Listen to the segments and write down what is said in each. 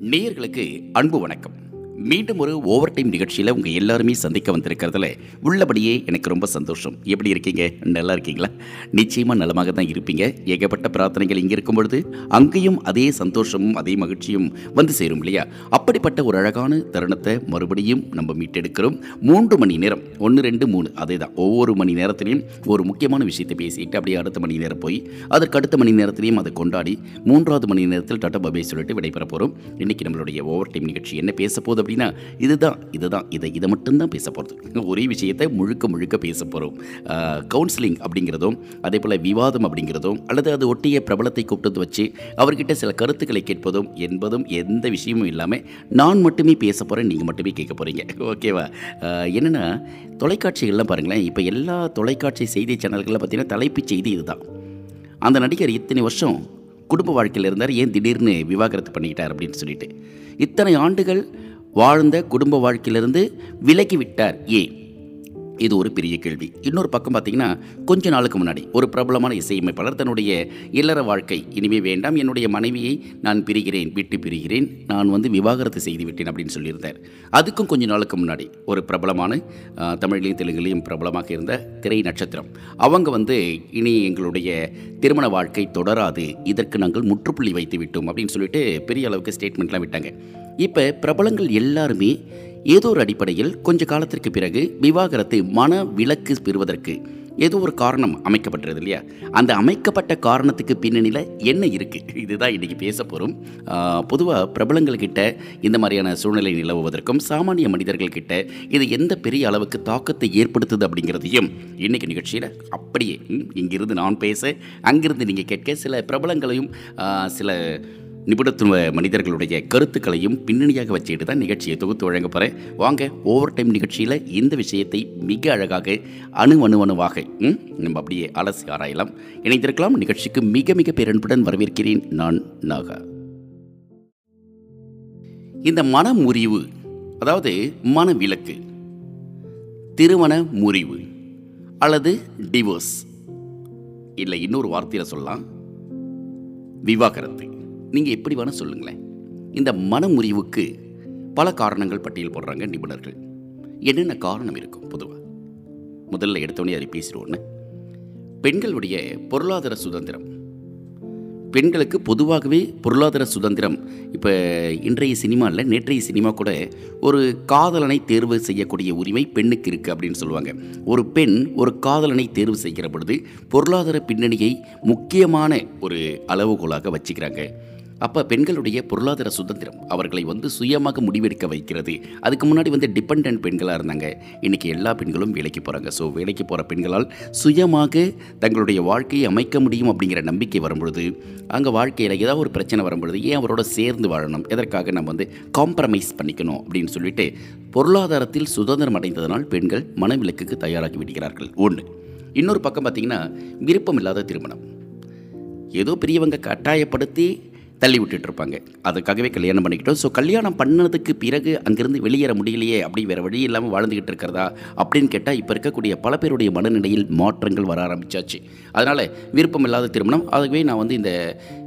நேயர்களுக்கு அன்பு வணக்கம். மீண்டும் ஒரு ஓவர் டைம் நிகழ்ச்சியில் உங்கள் எல்லாருமே சந்திக்க வந்திருக்கிறதுல உள்ளபடியே எனக்கு ரொம்ப சந்தோஷம். எப்படி இருக்கீங்க? நல்லா இருக்கீங்களா? நிச்சயமாக நலமாக தான் இருப்பீங்க. ஏகப்பட்ட பிரார்த்தனைகள் இங்கே இருக்கும் பொழுது அங்கேயும் அதே சந்தோஷமும் அதே மகிழ்ச்சியும் வந்து சேரும் இல்லையா? அப்படிப்பட்ட ஒரு அழகான தருணத்தை மறுபடியும் நம்ம மீட்டெடுக்கிறோம். மூன்று மணி நேரம் ஒன்று ரெண்டு மூணு அதே தான் ஒவ்வொரு மணி நேரத்திலையும் ஒரு முக்கியமான விஷயத்தை பேசிட்டு அப்படியே அடுத்த மணி நேரம் போய் அதற்கு அடுத்த மணி நேரத்திலையும் அதை கொண்டாடி மூன்றாவது மணி நேரத்தில் டாட்டா பபே சொல்லிட்டு விடைபெற போகிறோம் இன்றைக்கி நம்மளுடைய ஓவர் டைம் நிகழ்ச்சி என்ன பேச போகுது அப்படின்னா இதுதான் இதுதான் இதை இதை மட்டும்தான் பேச போகிறது ஒரே விஷயத்தை முழுக்க முழுக்க பேச போகிறோம் கவுன்சிலிங் அப்படிங்கிறதும் அதே போல் விவாதம் அப்படிங்கிறதும் அல்லது அது ஒட்டிய பிரபலத்தை கூப்பிட்டு வச்சு அவர்கிட்ட சில கருத்துக்களை கேட்பதும் என்பதும் எந்த விஷயமும் இல்லாமல் நான் மட்டுமே பேச போகிறேன் நீங்கள் மட்டுமே கேட்க போகிறீங்க ஓகேவா என்னென்னா தொலைக்காட்சிகள்லாம் பாருங்களேன் இப்போ எல்லா தொலைக்காட்சி செய்தி சேனல்களில் பார்த்தீங்கன்னா தலைப்புச் செய்தி இதுதான். அந்த நடிகர் இத்தனை வருஷம் குடும்ப வாழ்க்கையில் இருந்தார் ஏன் திடீர்னு விவாகரத்து பண்ணிக்கிட்டார் அப்படின்னு சொல்லிட்டு. இத்தனை ஆண்டுகள் வாழ்ந்த குடும்ப வாழ்க்கையிலிருந்து விலகிவிட்டார். ஏன் இது ஒரு பெரிய கேள்வி. இன்னொரு பக்கம் பார்த்தீங்கன்னா கொஞ்ச நாளுக்கு முன்னாடி ஒரு பிரபலமான இசையமைப்பாளர் தன்னுடைய இல்லற வாழ்க்கை இனிமே வேண்டாம் என்னுடைய மனைவியை நான் பிரிகிறேன் விட்டு பிரிகிறேன் நான் வந்து விவாகரத்து செய்து விட்டேன் அப்படின்னு சொல்லியிருந்தார். அதுக்கும் கொஞ்ச நாளுக்கு முன்னாடி ஒரு பிரபலமான தமிழ்லையும் தெலுங்குலையும் பிரபலமாக இருந்த திரை நட்சத்திரம். அவங்க வந்து இனி எங்களுடைய திருமண வாழ்க்கை தொடராது இதற்கு நாங்கள் முற்றுப்புள்ளி வைத்து விட்டோம் அப்படின்னு சொல்லிட்டு பெரிய அளவுக்கு ஸ்டேட்மெண்ட்லாம் விட்டாங்க. இப்போ பிரபலங்கள் எல்லாருமே ஏதோ ஒரு அடிப்படையில் கொஞ்ச காலத்திற்கு பிறகு விவாகரத்து மன விலக்கு பெறுவதற்கு ஏதோ ஒரு காரணம் அமைக்கப்பட்டுறது இல்லையா? அந்த அமைக்கப்பட்ட காரணத்துக்கு பின்னணியில் என்ன இருக்குது இதுதான் இன்றைக்கி பேச போகிறோம் பொதுவாக பிரபலங்கள்கிட்ட இந்த மாதிரியான சூழ்நிலை நிலவுவதற்கும் சாமானிய மனிதர்கள்கிட்ட இது எந்த பெரிய அளவுக்கு தாக்கத்தை ஏற்படுத்துது அப்படிங்கிறதையும் இன்றைக்கி நிகழ்ச்சியில் அப்படியே இங்கிருந்து நான் பேச அங்கிருந்து நீங்கள் கேட்க சில பிரபலங்களையும் சில நிபுணத்துவ மனிதர்களுடைய கருத்துக்களையும் பின்னணியாக வச்சுக்கிட்டு தான் நிகழ்ச்சியை தொகுத்து வழங்க போகிறேன் வாங்க ஓவர் டைம் நிகழ்ச்சியில் இந்த விஷயத்தை மிக அழகாக அணு அணு அணுவாக ம், நம்ம அப்படியே அலசி ஆராயலாம். இணைந்திருக்கலாம். நிகழ்ச்சிக்கு மிக மிக பேரன்புடன் வரவேற்கிறேன் நான் நாகா. இந்த மன முறிவு அதாவது மன விலக்கு திருமண முறிவு அல்லது டிவோர்ஸ் இல்லை இன்னொரு வார்த்தையில் சொல்லலாம் விவாகரத்து. நீங்கள் எப்படி வேணால் சொல்லுங்களேன். இந்த மனமுறிவுக்கு பல காரணங்கள் பட்டியல் போடுறாங்க நிபுணர்கள். என்னென்ன காரணம் இருக்கும் பொதுவாக முதல்ல எடுத்தோடனே அதை பேசிடுவோன்னு பெண்களுடைய பொருளாதார சுதந்திரம். பெண்களுக்கு பொதுவாகவே பொருளாதார சுதந்திரம் இப்போ இன்றைய சினிமாவில் நேற்றைய சினிமா கூட ஒரு காதலனை தேர்வு செய்யக்கூடிய உரிமை பெண்ணுக்கு இருக்குது அப்படின்னு சொல்லுவாங்க. ஒரு பெண் ஒரு காதலனை தேர்வு செய்கிற பொழுது பொருளாதார பின்னணியை முக்கியமான ஒரு அளவுகோலாக வச்சுக்கிறாங்க. அப்போ பெண்களுடைய பொருளாதார சுதந்திரம் அவர்களை வந்து சுயமாக முடிவெடுக்க வைக்கிறது. அதுக்கு முன்னாடி வந்து டிபெண்ட் பெண்களாக இருந்தாங்க. இன்றைக்கி எல்லா பெண்களும் வேலைக்கு போகிறாங்க ஸோ வேலைக்கு போகிற பெண்களால் சுயமாக தங்களுடைய வாழ்க்கையை அமைக்க முடியும் அப்படிங்கிற நம்பிக்கை வரும்பொழுது அங்கே வாழ்க்கையில் ஏதாவது ஒரு பிரச்சனை வரும்பொழுது ஏன் அவரோட சேர்ந்து வாழணும்? எதற்காக நம்ம வந்து காம்ப்ரமைஸ் பண்ணிக்கணும் அப்படின்னு சொல்லிட்டு பொருளாதாரத்தில் சுதந்திரம் அடைந்ததனால் பெண்கள் மனவிலக்குக்கு தயாராகி விடுகிறார்கள். ஒன்று இன்னொரு பக்கம் பார்த்திங்கன்னா விருப்பம் இல்லாத திருமணம். ஏதோ பெரியவங்க கட்டாயப்படுத்தி தள்ளி விட்டுட்டு இருப்பாங்க. அதுக்காகவே கல்யாணம் பண்ணிக்கிட்டோம். ஸோ கல்யாணம் பண்ணதுக்கு பிறகு அங்கேருந்து வெளியேற முடியலையே அப்படி வேறு வழி இல்லாமல் வாழ்ந்துக்கிட்டு இருக்கிறதா? அப்படின்னு கேட்டால் இப்போ இருக்கக்கூடிய பல பேருடைய மனநிலையில் மாற்றங்கள் வர ஆரம்பிச்சாச்சு. அதனால் விருப்பம் இல்லாத திருமணம். அதுவே நான் வந்து இந்த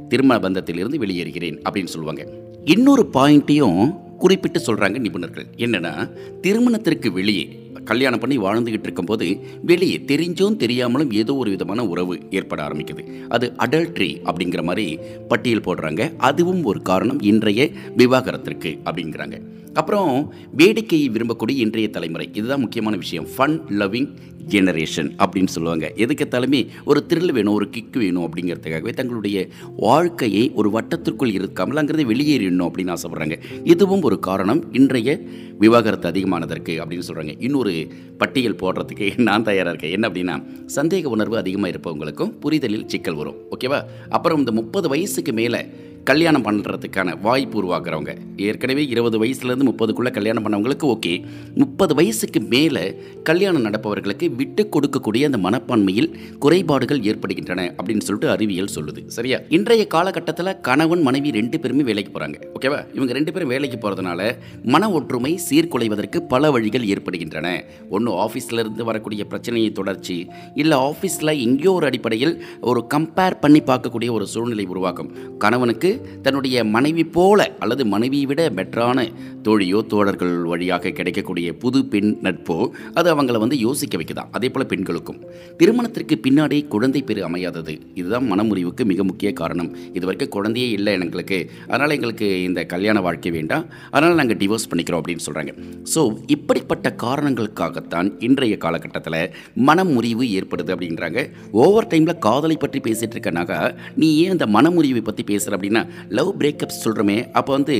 திருமண பந்தத்திலிருந்து வெளியேறுகிறேன் அப்படின்னு சொல்லுவாங்க. இன்னொரு பாயிண்ட்டையும் குறிப்பிட்டு சொல்கிறாங்க நிபுணர்கள். என்னென்னா திருமணத்திற்கு வெளியே கல்யாணம் பண்ணி வாழ்ந்துகிட்டு இருக்கும்போது வெளியே தெரிஞ்சும் தெரியாமலும் ஏதோ ஒரு விதமான உறவு ஏற்பட ஆரம்பிக்குது. அது அடல்ட்ரி அப்படிங்கிற மாதிரி பட்டியல் போடுறாங்க. அதுவும் ஒரு காரணம் இன்றைய விவாகரத்திற்கு அப்படிங்கிறாங்க. அப்புறம் வேடிக்கையை விரும்பக்கூடிய இன்றைய தலைமுறை. இதுதான் முக்கியமான விஷயம். ஃபன் லவ்விங் ஜெனரேஷன் அப்படின்னு சொல்லுவாங்க. எதுக்கெத்தாலுமே ஒரு த்ரில் வேணும் ஒரு கிக் வேணும் அப்படிங்கிறதுக்காகவே தங்களுடைய வாழ்க்கையை ஒரு வட்டத்திற்குள் இருக்காமல் அங்கிருந்து வெளியேறிடணும் அப்படின்னு ஆசைப்பட்றாங்க. இதுவும் ஒரு காரணம். இன்றைய விவாகரத்து அதிகமானதற்கு அப்படின்னு சொல்கிறாங்க இன்னொரு பட்டியல் போடுறதுக்கு நான் தயாராக இருக்கேன். என்ன அப்படின்னா சந்தேக உணர்வு அதிகமாக இருப்பவங்களுக்கும் புரிதலில் சிக்கல் வரும். ஓகேவா அப்புறம் இந்த முப்பது வயசுக்கு மேலே கல்யாணம் பண்ணுறதுக்கான வாய்ப்பு உருவாக்குறவங்க. ஏற்கனவே இருபது வயசுலேருந்து முப்பதுக்குள்ளே கல்யாணம் பண்ணவங்களுக்கு ஓகே. முப்பது வயசுக்கு மேலே கல்யாணம் நடப்பவர்களுக்கு விட்டு கொடுக்கக்கூடிய அந்த மனப்பான்மையில் குறைபாடுகள் ஏற்படுகின்றன அப்படின்னு சொல்லிட்டு அறிவியல் சொல்லுது. சரியா? இன்றைய காலகட்டத்தில் கணவன் மனைவி ரெண்டு பேருமே வேலைக்கு போகிறாங்க ஓகேவா? இவங்க ரெண்டு பேரும் வேலைக்கு போகிறதுனால மன ஒற்றுமை சீர்குலைவதற்கு பல வழிகள் ஏற்படுகின்றன. ஒன்று ஆஃபீஸ்லேருந்து வரக்கூடிய பிரச்சனையை தொடர்ச்சி இல்லை ஆஃபீஸில் எங்கேயோ ஒரு அடிப்படையில் ஒரு கம்பேர் பண்ணி பார்க்கக்கூடிய ஒரு சூழ்நிலை உருவாக்கும். கணவனுக்கு பிறகு தன்னுடைய மனைவி போல அல்லது மனைவியை விட பெட்டரான தோழியோ தோழர்கள் வழியாக கிடைக்கக்கூடிய புது பெண் நட்போ அது அவங்கள வந்து யோசிக்க வைக்குதான் அதே போல் பெண்களுக்கும். திருமணத்திற்கு பின்னாடி குழந்தை பெரு அமையாதது. இதுதான் மனமுறிவுக்கு மிக முக்கிய காரணம். இது வரைக்கும் குழந்தையே இல்லை எங்களுக்கு. அதனால் எங்களுக்கு இந்த கல்யாண வாழ்க்கை வேண்டாம். அதனால் நாங்கள் டிவோர்ஸ் பண்ணிக்கிறோம் அப்படின்னு சொல்கிறாங்க ஸோ இப்படிப்பட்ட காரணங்களுக்காகத்தான் இன்றைய காலகட்டத்தில் மனமுறிவு ஏற்படுது அப்படின்றாங்க. ஓவர் டைமில் காதலை பற்றி பேசிகிட்டு இருக்கனாக நீ ஏன் அந்த மனமுறிவை பற்றி பேசுகிற அப்படின்னா லவ் பிரேக்கப்ஸ் சொல்கிறோமே அப்போ வந்து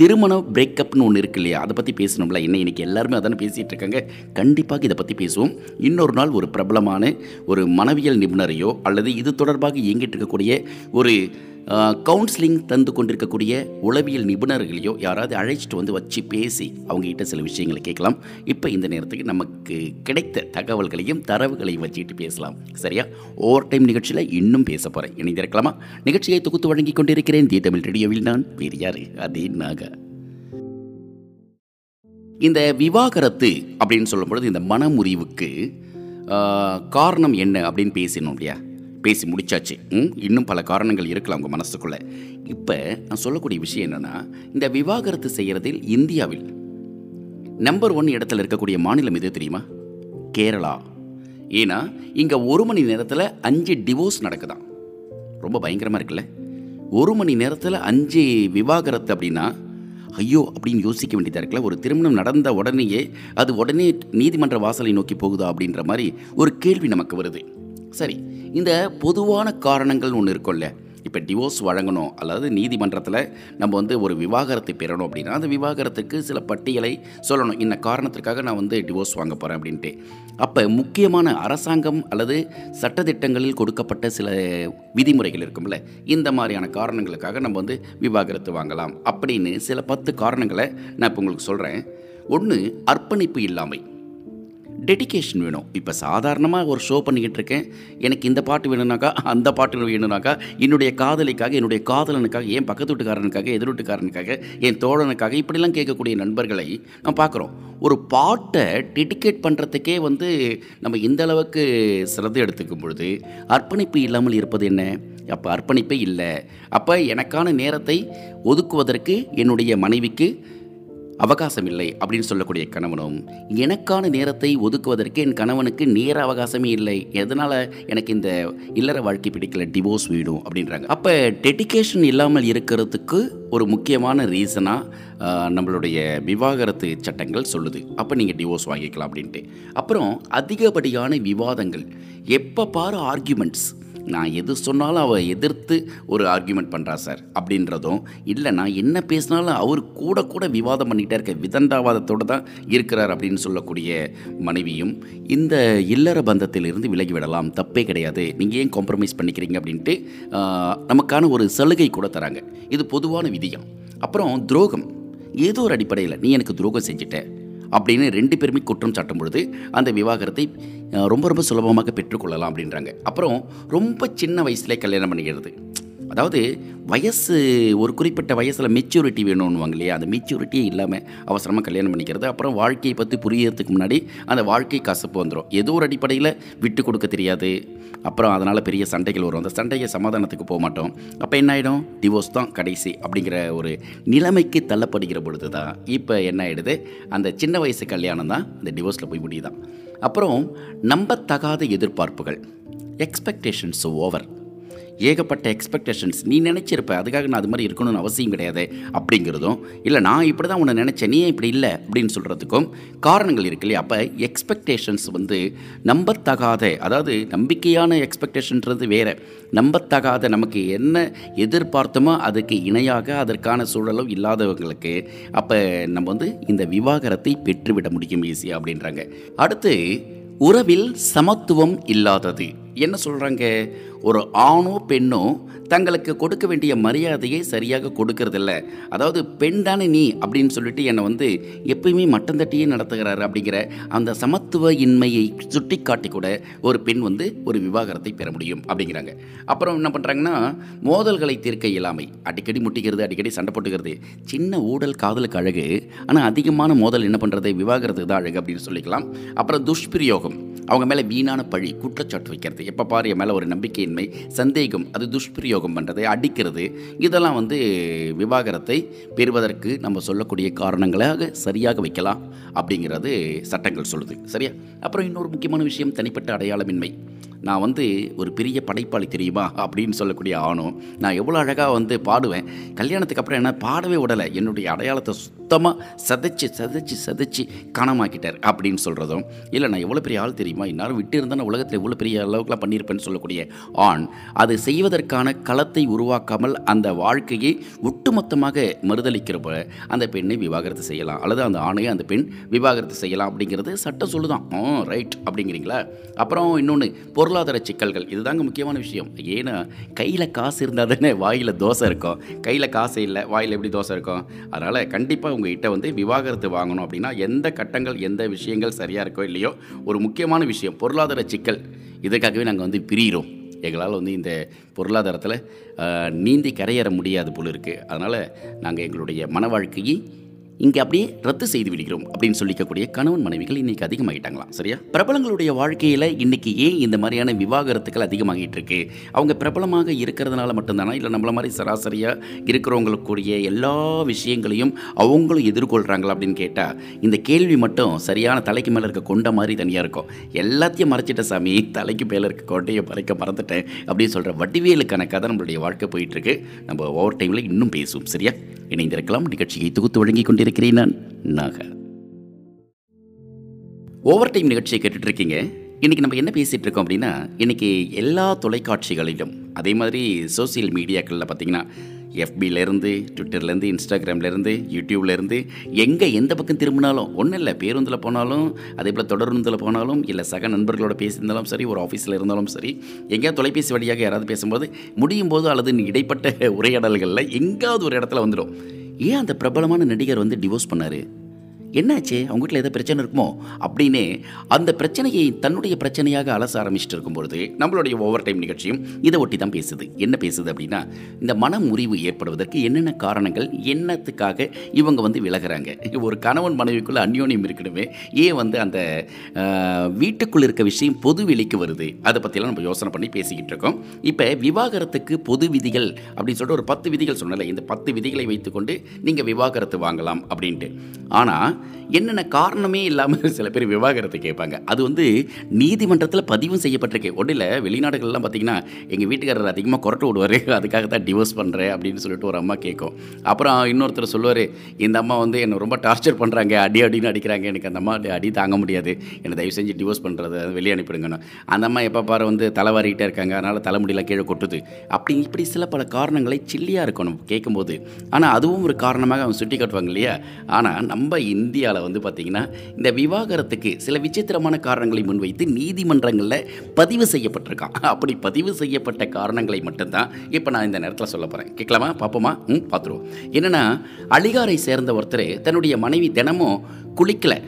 திருமண பிரேக்கப்னு ஒன்று இருக்கு இல்லையா அதை பற்றி பேசணும்ல. என்ன இன்னைக்கு எல்லாருமே அதானே பேசிகிட்டு இருக்காங்க. கண்டிப்பாக இதை பற்றி பேசுவோம். இன்னொரு நாள் ஒரு பிரபலமான ஒரு மனவியல் நிபுணரையோ அல்லது இது தொடர்பாக இயங்கிட்டு இருக்கக்கூடிய ஒரு கவுன்சிலிங் தந்து கொண்டிருக்கக்கூடிய உளவியல் நிபுணர்களையோ யாராவது அழைச்சிட்டு வந்து வச்சு பேசி அவங்ககிட்ட சில விஷயங்களை கேட்கலாம். இப்போ இந்த நேரத்துக்கு நமக்கு கிடைத்த தகவல்களையும் தரவுகளையும் வச்சுக்கிட்டு பேசலாம். சரியா? ஓவர் டைம் நிகழ்ச்சியில் இன்னும் பேச போகிறேன் இணைந்திருக்கலாமா நிகழ்ச்சியை தொகுத்து வழங்கி கொண்டிருக்கிறேன். தி தமிழ் ரேடியோவில் நான் வேறு யார்? அதே நாகா. இந்த விவாகரத்து அப்படின்னு சொல்லும் பொழுது இந்த மனமுறிவுக்கு காரணம் என்ன அப்படின்னு பேசினோம் இல்லையா? பேசி முடிச்சாச்சு. ம், இன்னும் பல காரணங்கள் இருக்கலாம் உங்கள் மனசுக்குள்ளே. இப்போ நான் சொல்லக்கூடிய விஷயம் என்னென்னா இந்த விவாகரத்து செய்கிறதில் இந்தியாவில் நம்பர் ஒன் இடத்துல இருக்கக்கூடிய மாநிலம் எது தெரியுமா? கேரளா. ஏன்னா இங்கே ஒரு மணி நேரத்தில் அஞ்சு டிவோர்ஸ் நடக்குதான். ரொம்ப பயங்கரமாக இருக்குல்ல? ஒரு மணி நேரத்தில் அஞ்சு விவாகரத்து அப்படின்னா ஐயோ அப்படின்னு யோசிக்க வேண்டியதாக இருக்குல்ல? ஒரு திருமணம் நடந்த உடனேயே அது உடனே நீதிமன்ற வாசலை நோக்கி போகுதா அப்படின்ற மாதிரி ஒரு கேள்வி நமக்கு வருது. சரி இந்த பொதுவான காரணங்கள் ஒன்று இருக்கும்ல. இப்போ டிவோர்ஸ் வழங்கணும் அல்லது நீதிமன்றத்தில் நம்ம வந்து ஒரு விவாகரத்தை பெறணும் அப்படின்னா அந்த விவாகரத்துக்கு சில பட்டியலை சொல்லணும். இந்த காரணத்திற்காக நான் வந்து டிவோர்ஸ் வாங்க போகிறேன் அப்படின்ட்டு. அப்போ முக்கியமான அரசாங்கம் அல்லது சட்டத்திட்டங்களில் கொடுக்கப்பட்ட சில விதிமுறைகள் இருக்கும்ல. இந்த மாதிரியான காரணங்களுக்காக நம்ம வந்து விவாகரத்து வாங்கலாம் அப்படின்னு சில பத்து காரணங்களை நான் இப்போ உங்களுக்கு சொல்கிறேன் ஒன்று அர்ப்பணிப்பு இல்லாமை. டெடிகேஷன் வேணும். இப்போ சாதாரணமாக ஒரு ஷோ பண்ணிக்கிட்டு இருக்கேன் எனக்கு இந்த பாட்டு வேணும்னாக்கா அந்த பாட்டு வேணும்னாக்கா என்னுடைய காதலிக்காக என்னுடைய காதலனுக்காக என் பக்கத்து வீட்டுக்காரனுக்காக எதிர் வீட்டுக்காரனுக்காக என் தோழனுக்காக இப்படிலாம் கேட்கக்கூடிய நண்பர்களை நான் பார்க்குறோம். ஒரு பாட்டை டெடிக்கேட் பண்ணுறதுக்கே வந்து நம்ம இந்த அளவுக்கு சிரத்தை எடுத்துக்கும் பொழுது அர்ப்பணிப்பு இல்லாமல் இருப்பது என்ன? அப்போ அர்ப்பணிப்பே இல்லை. அப்போ எனக்கான நேரத்தை ஒதுக்குவதற்கு என்னுடைய மனைவிக்கு அவகாசம் இல்லை அப்படின்னு சொல்லக்கூடிய கணவனும் எனக்கான நேரத்தை ஒதுக்குவதற்கு என் கணவனுக்கு நேர அவகாசமே இல்லை. எதனால் எனக்கு இந்த இல்லற வாழ்க்கை பிடிக்கல டிவோர்ஸ் வீடும்? அப்படின்றாங்க. அப்போ டெடிகேஷன் இல்லாமல் இருக்கிறதுக்கு ஒரு முக்கியமான ரீசனாக நம்மளுடைய விவாகரத்து சட்டங்கள் சொல்லுது. அப்போ நீங்கள் டிவோர்ஸ் வாங்கிக்கலாம் அப்படின்ட்டு. அப்புறம் அதிகப்படியான விவாதங்கள். எப்போ பாரு ஆர்கியூமெண்ட்ஸ் நான் எது சொன்னாலும் அவள் எதிர்த்து ஒரு ஆர்கியூமெண்ட் பண்ணுறா சார் அப்படின்றதும் இல்லை நான் என்ன பேசினாலும் அவர் கூட கூட விவாதம் பண்ணிகிட்டே இருக்க விதண்டாவாதத்தோடு தான் இருக்கிறார் அப்படின்னு சொல்லக்கூடிய மனைவியும் இந்த இல்லற பந்தத்திலிருந்து விலகி விடலாம் தப்பே கிடையாது நீங்கள் ஏன் காம்ப்ரமைஸ் பண்ணிக்கிறீங்க அப்படின்ட்டு நமக்கான ஒரு சலுகை கூட தராங்க. இது பொதுவான விதியம். அப்புறம் துரோகம். ஏதோ ஒரு அடிப்படையில் நீ எனக்கு துரோகம் செஞ்சுட்டேன் அப்படின்னு ரெண்டு பேருமே குற்றம் சாட்டும் பொழுது அந்த விவாகரத்தை ரொம்ப ரொம்ப சுலபமாக பெற்றுக்கொள்ளலாம் அப்படின்றாங்க. அப்புறம் ரொம்ப சின்ன வயசுலேயே கல்யாணம் பண்ணிக்கிறது. அதாவது வயசு ஒரு குறிப்பிட்ட வயசில் மெச்சூரிட்டி வேணும்னுவாங்க இல்லையா? அந்த மெச்சூரிட்டியே இல்லாமல் அவசரமாக கல்யாணம் பண்ணிக்கிறது அப்புறம் வாழ்க்கையை பற்றி புரியறதுக்கு முன்னாடி அந்த வாழ்க்கை கசப்பு வந்துடும் ஏதோ ஒரு அடிப்படையில் விட்டு கொடுக்க தெரியாது. அப்புறம் அதனால் பெரிய சண்டைகள் வரும். அந்த சண்டையை சமாதானத்துக்கு போக மாட்டோம். அப்போ என்ன ஆகிடும் டிவோர்ஸ் தான் கடைசி அப்படிங்கிற ஒரு நிலைமைக்கு தள்ளப்படுகிற பொழுது தான் இப்போ என்ன ஆகிடுது அந்த சின்ன வயசு கல்யாணம் தான் அந்த டிவோர்ஸில் போய் முடியுதான். அப்புறம் நம்பத்தகாத எதிர்பார்ப்புகள் எக்ஸ்பெக்டேஷன்ஸ் ஓவர் ஏகப்பட்ட எக்ஸ்பெக்டேஷன்ஸ் நீ நினச்சிருப்ப அதுக்காக நான் அது மாதிரி இருக்கணும்னு அவசியம் கிடையாது அப்படிங்கிறதும் இல்லை நான் இப்படி தான் உன்னை நினச்சேன் நீ இப்படி இல்லை? அப்படின்னு சொல்கிறதுக்கும் காரணங்கள் இருக்கு இல்லையா? அப்போ எக்ஸ்பெக்டேஷன்ஸ் வந்து நம்பத்தகாத அதாவது நம்பிக்கையான எக்ஸ்பெக்டேஷன்றது வேறு. நம்பத்தகாத நமக்கு என்ன எதிர்பார்த்தோமோ அதுக்கு இணையாக அதற்கான சூழலும் இல்லாதவங்களுக்கு அப்போ நம்ம வந்து இந்த விவாகரத்தை பெற்றுவிட முடியும் ஈஸியாக அப்படின்றாங்க. அடுத்து உறவில் சமத்துவம் இல்லாதது. என்ன சொல்கிறாங்க ஒரு ஆணோ பெண்ணோ தங்களுக்கு கொடுக்க வேண்டிய மரியாதையை சரியாக கொடுக்கறதில்ல. அதாவது பெண் தானே நீ? அப்படின்னு சொல்லிட்டு என்னை வந்து எப்பயுமே மட்டம் தட்டியே நடத்துகிறாரு அப்படிங்கிற அந்த சமத்துவ இன்மையை சுட்டி காட்டி கூட ஒரு பெண் வந்து ஒரு விவாகரத்தை பெற முடியும் அப்படிங்கிறாங்க. அப்புறம் என்ன பண்ணுறாங்கன்னா மோதல்களை தீர்க்க இயலாமை. அடிக்கடி முட்டிக்கிறது அடிக்கடி சண்டை போட்டுக்கிறது. சின்ன ஊடல் காதலுக்கு அழகு. ஆனால் அதிகமான மோதல் என்ன பண்ணுறது விவாகரத்துக்கு தான் அழகு அப்படின்னு சொல்லிக்கலாம். அப்புறம் துஷ்பிரயோகம். அவங்க மேலே வீணான பழி குற்றச்சாட்டு வைக்கிறது. எப்போ பாரு என் மேலே ஒரு நம்பிக்கையின்மை சந்தேகம் அது துஷ்பிரயோகம். துரோகம் பண்ணுறது அடிக்கிறது இதெல்லாம் வந்து விவாகரத்தை பெறுவதற்கு நம்ம சொல்லக்கூடிய காரணங்களாக சரியாக வைக்கலாம் அப்படிங்கிறது சட்டங்கள் சொல்லுது. சரியா? அப்புறம் இன்னொரு முக்கியமான விஷயம் தனிப்பட்ட அடையாளமின்மை. நான் வந்து ஒரு பெரிய படைப்பாளி தெரியுமா அப்படின்னு சொல்லக்கூடிய ஆணும் நான் எவ்வளோ அழகாக வந்து பாடுவேன். கல்யாணத்துக்கு அப்புறம் என்ன பாடவே விடலை. என்னுடைய அடையாளத்தை சுத்தமாக சதைச்சு சதைச்சு சதைச்சு காணமாக்கிட்டார் அப்படின்னு சொல்கிறதும் இல்லை நான் எவ்வளோ பெரிய ஆள் தெரியுமா? இந்நேரம் விட்டு இருந்தால் நான் உலகத்தில் எவ்வளோ பெரிய அளவுக்குலாம் பண்ணியிருப்பேன்னு சொல்லக்கூடிய ஆண். அது செய்வதற்கான களத்தை உருவாக்காமல் அந்த வாழ்க்கையை ஒட்டுமொத்தமாக மறுதளிக்கிறப்ப அந்த பெண்ணை விவாகரத்து செய்யலாம். அல்லது அந்த ஆணையை அந்த பெண் விவாகரத்து செய்யலாம். அப்படிங்கிறது சட்டம் சொல்லுதான். ரைட். அப்படிங்கிறீங்களா? அப்புறம் இன்னொன்று பொருளாதார சிக்கல்கள் இதுதாங்க முக்கியமான விஷயம். ஏன்னா கையில் காசு இருந்தால் தானே வாயில் தோசை இருக்கும். கையில் காசு இல்லை வாயில் எப்படி தோசை இருக்கும்? அதனால் கண்டிப்பாக உங்ககிட்ட வந்து விவாகரத்து வாங்கணும் அப்படின்னா எந்த கட்டங்கள் எந்த விஷயங்கள் சரியாக இருக்கோ இல்லையோ ஒரு முக்கியமான விஷயம் பொருளாதார சிக்கல். இதுக்காகவே நாங்கள் வந்து பிரிகிறோம் எங்களால் வந்து இந்த பொருளாதாரத்தில் நீந்தி கரையேற முடியாது போல இருக்குது அதனால் நாங்கள் எங்களுடைய மன வாழ்க்கையை இங்கே அப்படியே ரத்து செய்து விடுகிறோம் அப்படின்னு சொல்லிக்கக்கூடிய கணவன் மனைவிகள் இன்னைக்கு அதிகமாகிட்டாங்களாம் சரியா? பிரபலங்களுடைய வாழ்க்கையில் இன்னைக்கு ஏன் இந்த மாதிரியான விவாகரத்துக்கள் அதிகமாகிட்டு இருக்கு? அவங்க பிரபலமாக இருக்கிறதுனால மட்டும்தானா? இல்லை நம்மள மாதிரி சராசரியாக இருக்கிறவங்களுக்குரிய எல்லா விஷயங்களையும் அவங்களும் எதிர்கொள்கிறாங்களா அப்படின்னு கேட்டால் இந்த கேள்வி மட்டும் சரியான தலைக்கு மேலே இருக்க கொண்ட மாதிரி தனியாக இருக்கும். எல்லாத்தையும் மறைச்சிட்ட சாமி தலைக்கு மேலே இருக்க கொண்டையை மறைக்க மறந்துட்டேன் அப்படின்னு சொல்கிற வடிவேலுக்கான கதை நம்மளுடைய வாழ்க்கை போயிட்டுருக்கு நம்ம ஓவர் டைமில் இன்னும் பேசுவோம் சரியா? இணைந்திருக்கலாம். நிகழ்ச்சியை தொகுத்து வழங்கிக் கொண்டிருக்கிறேன் நான் நாக. ஓவர் டைம் நிகழ்ச்சியை கேட்டுட்டு இருக்கீங்க இன்றைக்கி நம்ம என்ன பேசிகிட்டு இருக்கோம் அப்படின்னா இன்றைக்கி எல்லா தொலைக்காட்சிகளிலும் அதே மாதிரி சோசியல் மீடியாக்களில் பார்த்தீங்கன்னா எஃபிலேருந்து ட்விட்டர்லேருந்து இன்ஸ்டாகிராம்லேருந்து யூடியூப்லேருந்து எங்கே எந்த பக்கம் திரும்பினாலும் ஒன்றும் இல்லை பேருந்தில் போனாலும் அதே போல் தொடருந்தில் போனாலும் இல்லை சக நண்பர்களோட பேசியிருந்தாலும் சரி ஒரு ஆஃபீஸில் இருந்தாலும் சரி எங்கேயாவது தொலைபேசி வழியாக யாராவது பேசும்போது முடியும் போது அல்லது இடைப்பட்ட உரையாடல்களில் எங்கேயாவது ஒரு இடத்துல வந்துடும். ஏன் அந்த பிரபலமான நடிகர் வந்து டிவோர்ஸ் பண்ணார்? என்னாச்சு? அவங்க வீட்டில் ஏதோ பிரச்சனை இருக்குமோ? அப்படின்னு அந்த பிரச்சனையை தன்னுடைய பிரச்சனையாக அலச ஆரம்பிச்சுட்டு இருக்கும்பொழுது நம்மளுடைய ஓவர் டைம் நிகழ்ச்சியும் இதை ஒட்டி தான் பேசுது. என்ன பேசுது அப்படின்னா இந்த மன முறிவு ஏற்படுவதற்கு என்னென்ன காரணங்கள் என்னத்துக்காக இவங்க வந்து விலகுறாங்க? ஒரு கணவன் மனைவிக்குள்ளே அந்யோன்யம் இருக்கணுமே. ஏன் வந்து அந்த ஆஹ், வீட்டுக்குள்ள இருக்க விஷயம் பொது வெளிக்கு வருது? அதை பற்றிலாம் நம்ம யோசனை பண்ணி பேசிக்கிட்டு இருக்கோம். இப்போ விவாகரத்துக்கு பொது விதிகள் அப்படின்னு சொல்லிட்டு ஒரு பத்து விதிகள் சொன்னல இந்த பத்து விதிகளை வைத்துக்கொண்டு நீங்கள் விவாகரத்து வாங்கலாம் அப்படின்ட்டு. ஆனால் என்னென்ன காரணமே இல்லாமல் சில பேர் விவாகரத்தை கேட்பாங்க. அது வந்து நீதிமன்றத்தில் பதிவும் செய்யப்பட்டிருக்கு. ஒன்றில் வெளிநாடுகள்லாம் பார்த்தீங்கன்னா எங்கள் வீட்டுக்காரர் அதிகமாக குரட்டு விடுவார். அதுக்காக தான் டிவோர்ஸ் பண்ணுறேன் அப்படின்னு சொல்லிட்டு ஒரு அம்மா கேட்கும். அப்புறம் இன்னொருத்தர் சொல்லுவார் இந்த அம்மா வந்து என்னை ரொம்ப டார்ச்சர் பண்ணுறாங்க அடி அடின்னு அடிக்கிறாங்க. எனக்கு அந்த அம்மா அடி தாங்க முடியாது. என்னை தயவு செஞ்சு டிவோர்ஸ் பண்ணுறது வெளியே அனுப்பிடுங்கன்னு. அந்த அம்மா எப்போ பாரு வந்து தலைவாரிக்கிட்டே இருக்காங்க. அதனால் தலைமுடியெலாம் கீழே கொட்டுது. அப்படி இப்படி சில பல காரணங்களை சில்லியாக இருக்கணும் கேட்கும்போது. ஆனால் அதுவும் ஒரு காரணமாக அவங்க சுட்டி காட்டுவாங்க இல்லையா? ஆனால் நம்ம இந்தியாவில் வந்து பார்த்திங்கன்னா இந்த விவாகரத்துக்கு சில விசித்திரமான காரணங்களை முன்வைத்து நீதிமன்றங்களில் பதிவு செய்யப்பட்டிருக்கான். அப்படி பதிவு செய்யப்பட்ட காரணங்களை மட்டும்தான் இப்போ நான் இந்த நேரத்தில் சொல்ல போகிறேன் கேட்கலாமா? பார்ப்போமா ம் பார்த்துருவோம் என்னென்னா அலிகாரை சேர்ந்த ஒருத்தர் தன்னுடைய மனைவி தினமும் குளிக்கலை.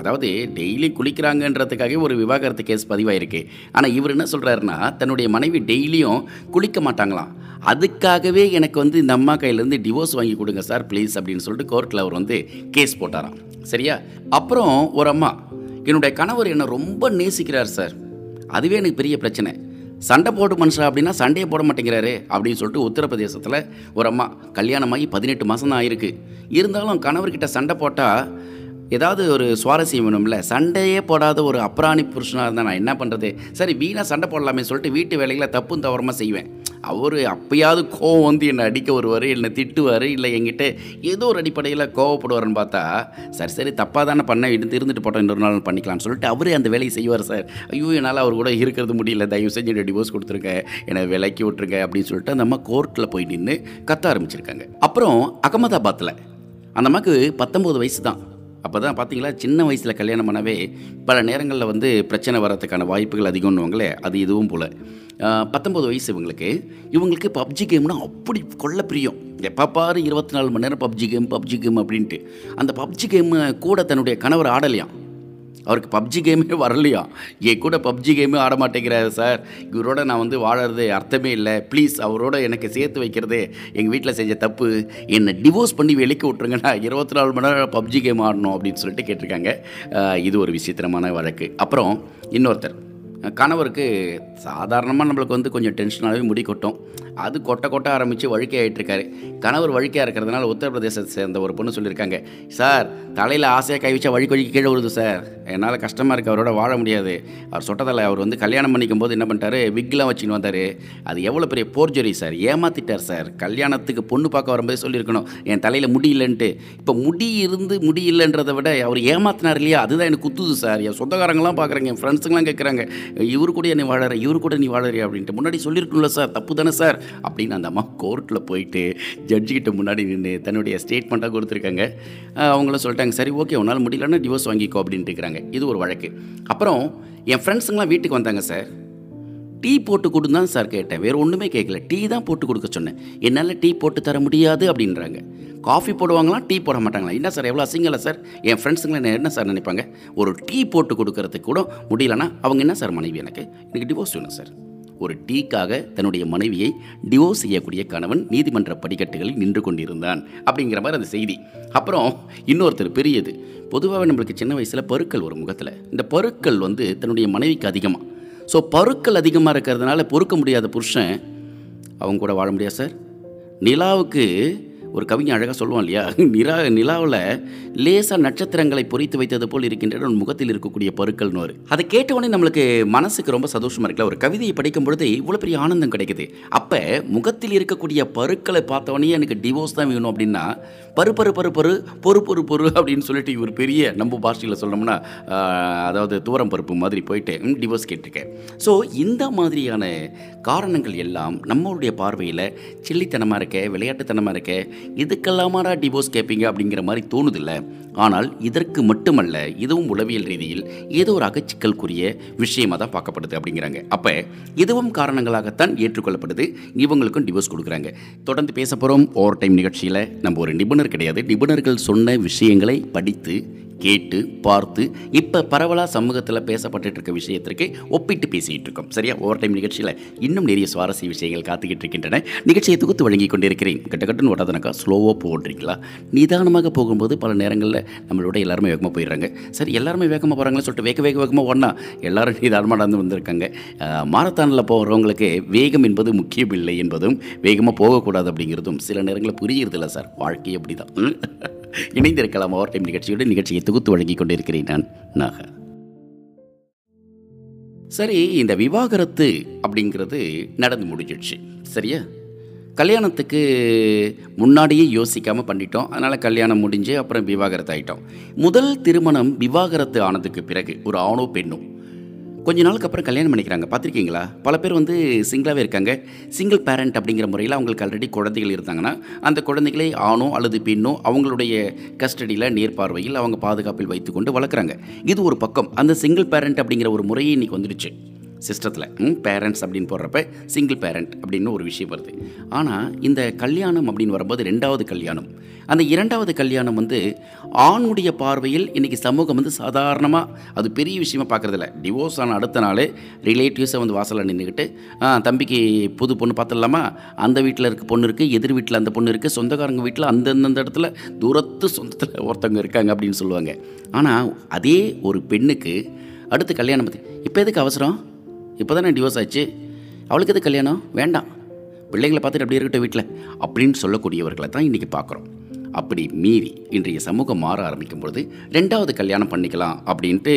அதாவது டெய்லி குளிக்கிறாங்கன்றதுக்காக ஒரு விவாகரத்து கேஸ் பதிவாயிருக்கு. ஆனால் இவர் என்ன சொல்கிறாருன்னா தன்னுடைய மனைவி டெய்லியும் குளிக்க மாட்டாங்களாம். அதுக்காகவே எனக்கு வந்து இந்த அம்மா கையிலேருந்து டிவோர்ஸ் வாங்கி கொடுங்க சார் ப்ளீஸ் அப்படின்னு சொல்லிட்டு கோர்ட்டில் அவர் வந்து கேஸ் போட்டாராம். சரியா? அப்புறம் ஒரு அம்மா என்னுடைய கணவர் என்னை ரொம்ப நேசிக்கிறார் சார் அதுவே எனக்கு பெரிய பிரச்சனை. சண்டை போட்டு மனுஷன் அப்படின்னா சண்டையை போட மாட்டேங்கிறாரு அப்படின்னு சொல்லிட்டு உத்தரப்பிரதேசத்தில் ஒரு அம்மா கல்யாணமாகி பதினெட்டு மாதம் தான் ஆயிருக்கு. இருந்தாலும் கணவர்கிட்ட சண்டை போட்டால் ஏதாவது ஒரு சுவாரஸ்யம் வேணும்ல? சண்டையே போடாத ஒரு அப்ராணி புருஷனாக இருந்தால் நான் என்ன பண்ணுறது சரி வீணாக சண்டை போடலாமே சொல்லிட்டு வீட்டு வேலைகளை தப்பும் தவறமாக செய்வேன். அவர் அப்பயாவது கோவம் வந்து என்னை அடிக்க வருவார் என்னை திட்டுவார் இல்லை என்கிட்ட ஏதோ ஒரு அடிப்படையில் கோவப்படுவார்னு பார்த்தா சரி சரி தப்பாக தானே பண்ண இருந்து இருந்துட்டு போட்டோம் இன்னொரு நாள் பண்ணிக்கலாம்னு சொல்லிட்டு அவரே அந்த வேலையை செய்வார் சார். ஐயோ என்னால் அவர் கூட இருக்கிறது முடியல தயவு செஞ்சு டிவோர்ஸ் கொடுத்துருங்க என்னை விலைக்கு விட்டுருங்க அப்படின்னு சொல்லிட்டு அந்த அம்மா கோர்ட்டில் போய் நின்று கத்த ஆரம்பிச்சிருக்காங்க. அப்புறம் அகமதாபாத்தில் அந்த அம்மாவுக்கு பத்தொம்போது வயசு தான். அப்போ தான் பார்த்தீங்களா சின்ன வயசில் கல்யாணம் பண்ணவே பல நேரங்களில் வந்து பிரச்சனை வர்றதுக்கான வாய்ப்புகள் அதிகம்னுவாங்களே அது இதுவும் போல். பத்தொம்பது வயசு இவங்களுக்கு. இவங்களுக்கு பப்ஜி கேம்னா அப்படி கொள்ள பிரியம். எப்போ பாரு இருபத்தி நாலு மணி நேரம் பப்ஜி கேம் பப்ஜி கேம் அப்படின்ட்டு. அந்த பப்ஜி கேம் கூட தன்னுடைய கணவர் ஆடலையாம். அவருக்கு பப்ஜி கேமே வரலையா? என் கூட பப்ஜி கேமே ஆட மாட்டேங்கிறாரு சார் இவரோட நான் வந்து வாழறது அர்த்தமே இல்லை. ப்ளீஸ் அவரோட எனக்கு சேர்த்து வைக்கிறதே எங்கள் வீட்டில் செஞ்ச தப்பு. என்னை டிவோர்ஸ் பண்ணி வெளிக்க விட்ருங்க இருபத்தி நாலு மணி நேரம் பப்ஜி கேம் ஆடணும் அப்படின்னு சொல்லிட்டு கேட்டிருக்காங்க. இது ஒரு விசித்திரமான வழக்கு. அப்புறம் இன்னொருத்தர். கணவருக்கு சாதாரணமாக நம்மளுக்கு வந்து கொஞ்சம் டென்ஷனாகவே முடி கொட்டும். அது கொட்ட கொட்ட ஆரம்பித்து வழுக்கை கணவர் வழுக்கையாக இருக்கிறதுனால உத்தரப்பிரதேசத்தை சேர்ந்த ஒரு பொண்ணு சொல்லியிருக்காங்க. சார் தலையில் ஆசையாக கை வச்சா கொழுக்கி கீழே விழுது சார். என்னால் கஷ்டமாக இருக்குது அவரோட வாழ முடியாது. அவர் சொட்டத்தில் அவர் வந்து கல்யாணம் பண்ணிக்கும் போது என்ன பண்ணிட்டாரு விக்லாம் வச்சுன்னு வந்தார். அது எவ்வளோ பெரிய போர்ஜரி சார். ஏமாத்திட்டார் சார். கல்யாணத்துக்கு பொண்ணு பார்க்க வரும்போது சொல்லியிருக்கணும். என் தலையில் முடி இல்லைன்ட்டு. இப்போ முடி இருந்து முடி இல்லைன்றதை விட அவர் ஏமாத்தினார் இல்லையா? அதுதான் எனக்கு குத்துது சார். என் சொந்தக்காரங்களாம் பார்க்குறாங்க என் ஃப்ரெண்ட்ஸுங்களாம் கேட்குறாங்க இவரு கூட நீ வாழற இவரு கூட நீ வாழறியா அப்படின்ட்டு முன்னாடி சொல்லியிருக்கணும்ல சார் தப்பு தானே சார் அப்படின்னு அந்த அம்மா கோர்ட்டில் போயிட்டு ஜட்ஜிக்கிட்ட முன்னாடி நின்று தன்னுடைய ஸ்டேட்மெண்ட்டாக கொடுத்துருக்காங்க. அவங்கள அவங்களும் சொல்லிட்டாங்க சரி ஓகே உன்னால் முடியலன்னா டிவோர்ஸ் வாங்கிக்கோ அப்படின்ட்டு இருக்கிறாங்க. இது ஒரு வழக்கு. அப்புறம் என் ஃப்ரெண்ட்ஸுங்களாம் வீட்டுக்கு வந்தாங்க சார். டீ போட்டு கொடுன்னு தான் சார் கேட்டேன். வேறு ஒன்றுமே கேட்கல. டீ தான் போட்டு கொடுக்க சொன்னேன். என்னால் டீ போட்டு தர முடியாது அப்படின்றாங்க. காஃபி போடுவாங்களாம் டீ போட மாட்டாங்களா என்ன சார் எவ்வளோ அசிங்கல சார்? என் ஃப்ரெண்ட்ஸுங்களை என்ன என்ன சார் நினைப்பாங்க? ஒரு டீ போட்டு கொடுக்கறதுக்கு கூட முடியலன்னா அவங்க என்ன சார் மனைவி எனக்கு? எனக்கு டிவோர்ஸ் வேணும் சார். ஒரு டீக்காக தன்னுடைய மனைவியை டிவோர்ஸ் செய்யக்கூடிய கணவன் நீதிமன்ற படிக்கட்டுகளில் நின்று கொண்டிருந்தான் அப்படிங்கிற மாதிரி அந்த செய்தி. அப்புறம் இன்னொருத்தர் பெரியது. பொதுவாகவே நம்மளுக்கு சின்ன வயசில் பருக்கள் ஒரு முகத்தில். இந்த பருக்கள் வந்து தன்னுடைய மனைவிக்கு அதிகமாக ஸோ பருக்கள் அதிகமாக இருக்கிறதுனால பொறுக்க முடியாத புருஷன் அவங்க கூட வாழ முடியாது சார் நிலாவுக்கு ஒரு கவிஞன் அழகாக சொல்லுவான் இல்லையா? நிலா நிலாவில் லேசாக நட்சத்திரங்களை பொறித்து வைத்தது போல் இருக்கின்ற உன் முகத்தில் இருக்கக்கூடிய பருக்கள்னு ஒரு. அதை கேட்டவொடனே நம்மளுக்கு மனசுக்கு ரொம்ப சந்தோஷமாக இருக்குல்ல? ஒரு கவிதையை படிக்கும் பொழுது இவ்வளோ பெரிய ஆனந்தம் கிடைக்குது. அப்போ முகத்தில் இருக்கக்கூடிய பருக்களை பார்த்தவொடனே எனக்கு டிவோர்ஸ் தான் வேணும் அப்படின்னா பரு பரு பரு பரு பொறு பொறு பொறு அப்படின்னு சொல்லிட்டு இவர் பெரிய நம்ம பாஷையில் சொல்லணும்னா அதாவது தூரம் பருப்பு மாதிரி போயிட்டு டிவோர்ஸ் கேட்டிருக்கேன் ஸோ இந்த மாதிரியான காரணங்கள் எல்லாம் நம்மளுடைய பார்வையில் சில்லித்தனமாக இருக்க விளையாட்டுத்தனமாக இருக்க இதுக்கெல்லாமாடா டிவோர்ஸ் கேட்பீங்க அப்படிங்கிற மாதிரி தோணுதில்ல. ஆனால் இதற்கு மட்டுமல்ல இதுவும் உளவியல் ரீதியில் ஏதோ ஒரு அகச்சிக்கலுக்குரிய விஷயமாக தான் பார்க்கப்படுது அப்படிங்கிறாங்க. அப்போ இதுவும் காரணங்களாகத்தான் ஏற்றுக்கொள்ளப்படுது. இவங்களுக்கும் டிவோர்ஸ் கொடுக்குறாங்க. தொடர்ந்து பேச போகிறோம் ஓவர் டைம் நிகழ்ச்சியில் நம்ம ஒரு நிபுணர் கிடையாது. நிபுணர்கள் சொன்ன விஷயங்களை படித்து கேட்டு பார்த்து இப்போ பரவலாக சமூகத்தில் பேசப்பட்டு இருக்க விஷயத்திற்கு ஒப்பிட்டு பேசிகிட்டு இருக்கோம் சரியா? ஓவர் டைம் நிகழ்ச்சியில் இன்னும் நிறைய சுவாரஸ்ய விஷயங்கள் காத்துக்கிட்டு இருக்கின்றன. நிகழ்ச்சியை தொகுத்து வழங்கி கொண்டிருக்கிறேன். கிட்ட கட்டுன்னு ஸ்லோவாக போடுறீங்களா நிதானமாக போகும்போது பல நேரங்களில் நம்மளோட எல்லாருமே வேகமாக போயிடுறாங்க. சரி எல்லாருமே வேகமாக போகிறாங்களே சொல்லிட்டு வேக வேக வேகமாக ஒன்றா எல்லாரும் நிதானமாக நடந்து வந்திருக்காங்க. மாரத்தானில் போகிறவங்களுக்கு வேகம் என்பது முக்கியம் இல்லை என்பதும் வேகமாக போகக்கூடாது அப்படிங்கிறதும் சில நேரங்களில் புரியுறதில்ல சார். வாழ்க்கை அப்படி தான் இணைந்திருக்கலாம் ஓவர் டைம் நிகழ்ச்சியோடு நிகழ்ச்சியை தொகுத்து வழங்கி கொண்டிருக்கிறேன் நான் நாக. சரி இந்த விவாகரத்து அப்படிங்கிறது நடந்து முடிஞ்சிடுச்சு. சரியா? கல்யாணத்துக்கு முன்னாடியே யோசிக்காமல் பண்ணிட்டோம். அதனால் கல்யாணம் முடிஞ்சு அப்புறம் விவாகரத்து ஆகிட்டோம் முதல் திருமணம் விவாகரத்து ஆனதுக்கு பிறகு ஒரு ஆணோ பெண்ணோ கொஞ்ச நாளுக்கு அப்புறம் கல்யாணம் பண்ணிக்கிறாங்க. பார்த்துருக்கீங்களா? பல பேர் வந்து சிங்கிளாகவே இருக்காங்க. சிங்கிள் பேரண்ட் அப்படிங்கிற முறையில் அவங்களுக்கு ஆல்ரெடி குழந்தைகள் இருந்தாங்கன்னா அந்த குழந்தைகளை ஆணோ அல்லது பெண்ணோ அவங்களுடைய கஸ்டடியில் நேர்பார்வையில் அவங்க பாதுகாப்பில் வைத்துக்கொண்டு வளர்க்குறாங்க. இது ஒரு பக்கம். அந்த சிங்கிள் பேரண்ட் அப்படிங்கிற ஒரு முறையே இன்றைக்கி வந்துடுச்சு. சிஸ்டத்தில் பேரண்ட்ஸ் அப்படின்னு போடுறப்ப சிங்கிள் பேரண்ட் அப்படின்னு ஒரு விஷயம் வருது. ஆனால் இந்த கல்யாணம் அப்படின்னு வரும்போது ரெண்டாவது கல்யாணம். அந்த இரண்டாவது கல்யாணம் வந்து ஆணுடைய பார்வையில் இன்றைக்கி சமூகம் வந்து சாதாரணமாக அது பெரிய விஷயமா பார்க்குறதில்ல டிவோர்ஸ் ஆன அடுத்த நாள் ரிலேட்டிவ்ஸை வந்து வாசலில் நின்றுக்கிட்டு தம்பிக்கு புது பொண்ணு பார்த்துடலாமா அந்த வீட்டில் இருக்க பொண்ணு இருக்குது எதிர் வீட்டில் அந்த பொண்ணு இருக்குது சொந்தக்காரங்க வீட்டில் அந்தந்த இடத்துல தூரத்து சொந்தத்தில் ஒருத்தவங்க இருக்காங்க அப்படின்னு சொல்லுவாங்க. ஆனால் அதே ஒரு பெண்ணுக்கு அடுத்து கல்யாணம் பற்றி இப்போ எதுக்கு அவசரம்? இப்போ தானே டிவோர்ஸ் ஆச்சு? அவளுக்கு எது கல்யாணம்? வேண்டாம். பிள்ளைங்களை பார்த்துட்டு அப்படியே இருக்கட்டும் வீட்டில் அப்படின்னு சொல்லக்கூடியவர்களை தான் இன்றைக்கி பார்க்குறோம். அப்படி மீறி இன்றைய சமூகம் மாற ஆரம்பிக்கும் பொழுது ரெண்டாவது கல்யாணம் பண்ணிக்கலாம் அப்படின்ட்டு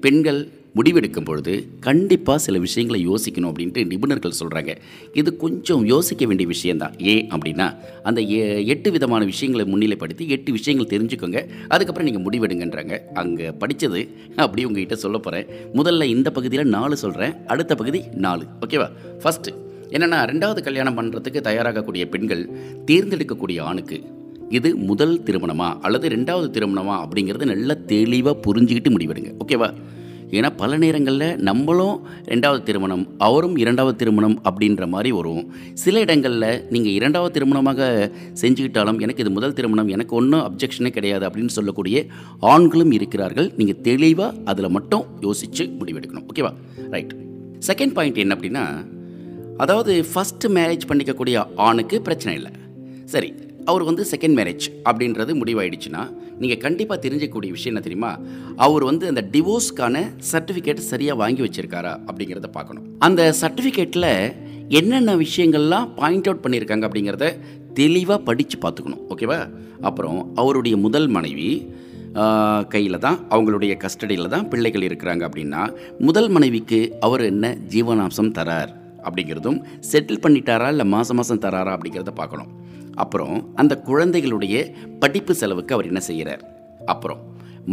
பெண்கள் முடிவெடுக்கும் பொழுது கண்டிப்பாக சில விஷயங்களை யோசிக்கணும் அப்படின்ட்டு நிபுணர்கள் சொல்கிறாங்க இது கொஞ்சம் யோசிக்க வேண்டிய விஷயந்தான் ஏன் அப்படின்னா அந்த எ- எட்டு விதமான விஷயங்களை முன்னிலைப்படுத்தி எட்டு விஷயங்கள் தெரிஞ்சுக்கோங்க. அதுக்கப்புறம் நீங்கள் முடிவெடுங்கன்றாங்க. அங்கே படித்தது அப்படி உங்ககிட்ட சொல்ல போகிறேன் முதல்ல இந்த பகுதியில் நாலு சொல்கிறேன் அடுத்த பகுதி நாலு. ஓகேவா? ஃபஸ்ட்டு என்னென்னா ரெண்டாவது கல்யாணம் பண்ணுறதுக்கு தயாராகக்கூடிய பெண்கள் தேர்ந்தெடுக்கக்கூடிய ஆணுக்கு இது முதல் திருமணமா அல்லது ரெண்டாவது திருமணமா அப்படிங்கிறத நல்லா தெளிவாக புரிஞ்சுக்கிட்டு முடிவெடுங்க. ஓகேவா? ஏன்னா பல நேரங்களில் நம்மளும் ரெண்டாவது திருமணம் அவரும் இரண்டாவது திருமணம் அப்படின்ற மாதிரி வரும். சில இடங்களில் நீங்கள் இரண்டாவது திருமணமாக செஞ்சுக்கிட்டாலும் எனக்கு இது முதல் திருமணம் எனக்கு ஒன்றும் அப்ஜெக்ஷனே கிடையாது அப்படின்னு சொல்லக்கூடிய ஆண்களும் இருக்கிறார்கள். நீங்கள் தெளிவாக அதில் மட்டும் யோசித்து முடிவெடுக்கணும். ஓகேவா ரைட் செகண்ட் பாயிண்ட் என்ன அப்படின்னா அதாவது ஃபஸ்ட்டு மேரேஜ் பண்ணிக்கக்கூடிய ஆணுக்கு பிரச்சனை இல்லை. சரி. அவர் வந்து செகண்ட் மேரேஜ் அப்படின்றது முடிவாயிடுச்சுன்னா நீங்கள் கண்டிப்பாக தெரிஞ்சக்கூடிய விஷயம் என்ன தெரியுமா? அவர் வந்து அந்த டிவோர்ஸ்க்கான சர்டிஃபிகேட் சரியாக வாங்கி வச்சிருக்காரா அப்படிங்கிறத பார்க்கணும். அந்த சர்டிஃபிகேட்டில் என்னென்ன விஷயங்கள்லாம் பாயிண்ட் அவுட் பண்ணியிருக்காங்க அப்படிங்கிறத தெளிவாக படித்து பார்த்துக்கணும். ஓகேவா அப்புறம் அவருடைய முதல் மனைவி கையில் தான் அவங்களுடைய கஸ்டடியில் தான் பிள்ளைகள் இருக்கிறாங்க அப்படின்னா முதல் மனைவிக்கு அவர் என்ன ஜீவனாம்சம் தரார் அப்படிங்கிறதும் செட்டில் பண்ணிட்டாரா இல்லை மாதம் மாதம் தராரா அப்படிங்கிறத பார்க்கணும். அப்புறம் அந்த குழந்தைகளுடைய படிப்பு செலவுக்கு அவர் என்ன செய்கிறார்? அப்புறம்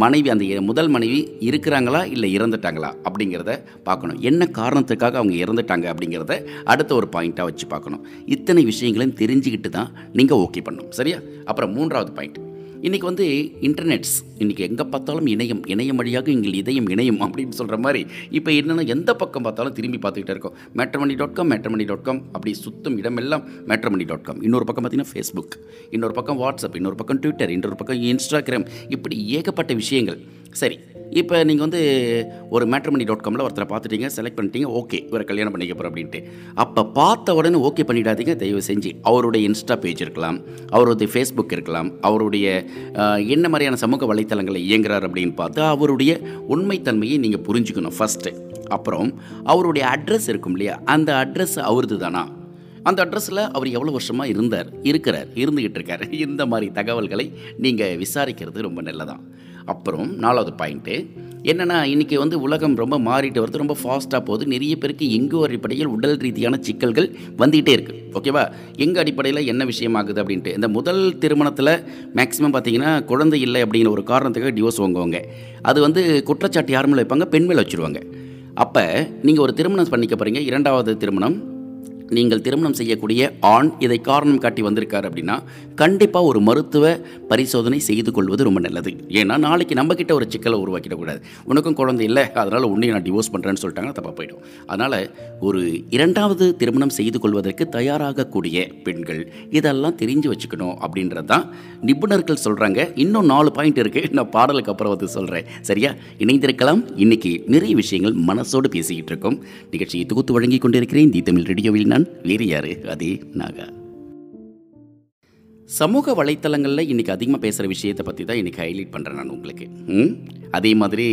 மனைவி அந்த முதல் மனைவி இருக்கிறாங்களா இல்லை இறந்துட்டாங்களா அப்படிங்கிறத பார்க்கணும். என்ன காரணத்துக்காக அவங்க இறந்துட்டாங்க அப்படிங்கிறத அடுத்த ஒரு பாயிண்ட்டாக வச்சு பார்க்கணும். இத்தனை விஷயங்களையும் தெரிஞ்சுக்கிட்டு தான் நீங்கள் ஓகே பண்ணணும். சரியா? அப்புறம் மூன்றாவது பாயிண்ட் இன்றைக்கி வந்து இன்டர்நெட்ஸ் இன்றைக்கி எங்கே பார்த்தாலும் இணையம் இணையம் வழியாக எங்கள் இதயம் இணையம் அப்படின்னு சொல்கிற மாதிரி இப்போ என்னென்னா எந்த பக்கம் பார்த்தாலும் திரும்பி பார்த்துக்கிட்டே இருக்கோம். Matrimony dot com matrimony dot com அப்படி சுத்தம் இடமெல்லாம் மேட்ரமணி டாட் காம் இன்னொரு பக்கம் பார்த்தீங்கன்னா ஃபேஸ்புக் இன்னொரு பக்கம் வாட்ஸ்அப் இன்னொரு பக்கம் ட்விட்டர் இன்னொரு பக்கம் இன்ஸ்டாகிராம் இப்படி ஏகப்பட்ட விஷயங்கள். சரி இப்போ நீங்கள் வந்து ஒரு மேட்ரமணி டாட் காமில் ஒருத்தரை பார்த்துட்டீங்க செலக்ட் பண்ணிட்டீங்க ஓகே இவரை கல்யாணம் பண்ணிக்க போகிறோம் அப்படின்ட்டு. அப்போ பார்த்த உடனே ஓகே பண்ணிடாதீங்க தயவு செஞ்சு. அவருடைய இன்ஸ்டா பேஜ் இருக்கலாம் அவருடைய ஃபேஸ்புக் இருக்கலாம் அவருடைய என்ன மாதிரியான சமூக வலைத்தளங்களில் இயங்குறார் அப்படின்னு பார்த்து அவருடைய உண்மைத்தன்மையை நீங்கள் புரிஞ்சுக்கணும் ஃபஸ்ட்டு அப்புறம் அவருடைய அட்ரஸ் இருக்கும் இல்லையா அந்த அட்ரஸ் அவரது தானா? அந்த அட்ரஸில் அவர் எவ்வளோ வருஷமாக இருந்தார் இருக்கிறார் இருந்துக்கிட்டு இருக்கார். இந்த மாதிரி தகவல்களை நீங்கள் விசாரிக்கிறது ரொம்ப நல்லதான் அப்புறம் நாலாவது பாயிண்ட்டு என்னென்னா இன்றைக்கி வந்து உலகம் ரொம்ப மாறிட்டு வருது ரொம்ப ஃபாஸ்ட்டாக போகுது. நிறைய பேருக்கு எங்கோ அடிப்படையில் உடல் ரீதியான சிக்கல்கள் வந்துக்கிட்டே இருக்குது ஓகேவா எங்கள் அடிப்படையில் என்ன விஷயமாகுது அப்படின்ட்டு இந்த முதல் திருமணத்தில் மேக்ஸிமம் பார்த்தீங்கன்னா குழந்தை இல்லை அப்படிங்கிற ஒரு காரணத்துக்காக டிவோர்ஸ் வாங்குவாங்க. அது வந்து குற்றச்சாட்டு யார் மேலே வைப்பாங்க பெண் மேலே வச்சுருவாங்க. அப்போ நீங்கள் ஒரு திருமணம் பண்ணிக்க போகிறீங்க இரண்டாவது திருமணம் நீங்கள் திருமணம் செய்யக்கூடிய ஆண் இதை காரணம் காட்டி வந்திருக்கார் அப்படின்னா கண்டிப்பாக ஒரு மருத்துவ பரிசோதனை செய்து கொள்வது ரொம்ப நல்லது. ஏன்னா நாளைக்கு நம்மக்கிட்ட ஒரு சிக்கலை உருவாக்கிடக்கூடாது உனக்கும் குழந்தை இல்லை அதனால் உன்னையும் நான் டிவோர்ஸ் பண்ணுறேன்னு சொல்லிட்டாங்கன்னா தப்பாக போயிடும். அதனால் ஒரு இரண்டாவது திருமணம் செய்து கொள்வதற்கு தயாராகக்கூடிய பெண்கள் இதெல்லாம் தெரிஞ்சு வச்சுக்கணும் அப்படின்றது தான் நிபுணர்கள் சொல்கிறாங்க இன்னும் நாலு பாயிண்ட் இருக்குது நான் பாடலுக்கு அப்புறம் வந்து சொல்கிறேன் சரியா? இணைந்திருக்கலாம். இன்றைக்கி நிறைய விஷயங்கள் மனசோடு பேசிக்கிட்டு இருக்கோம். நிகழ்ச்சியை தொகுத்து வழங்கி கொண்டிருக்கிறேன். தி தமிழ் ரேடியோவில் நான் வீரியாரு யாரு அதே நாகா. சமூக வலைத்தளங்களில் இன்றைக்கி அதிகமாக பேசுகிற விஷயத்தை பற்றி தான் இன்றைக்கி ஹைலைட் பண்ணுறேன் நான் உங்களுக்கு. ம்? அதே மாதிரி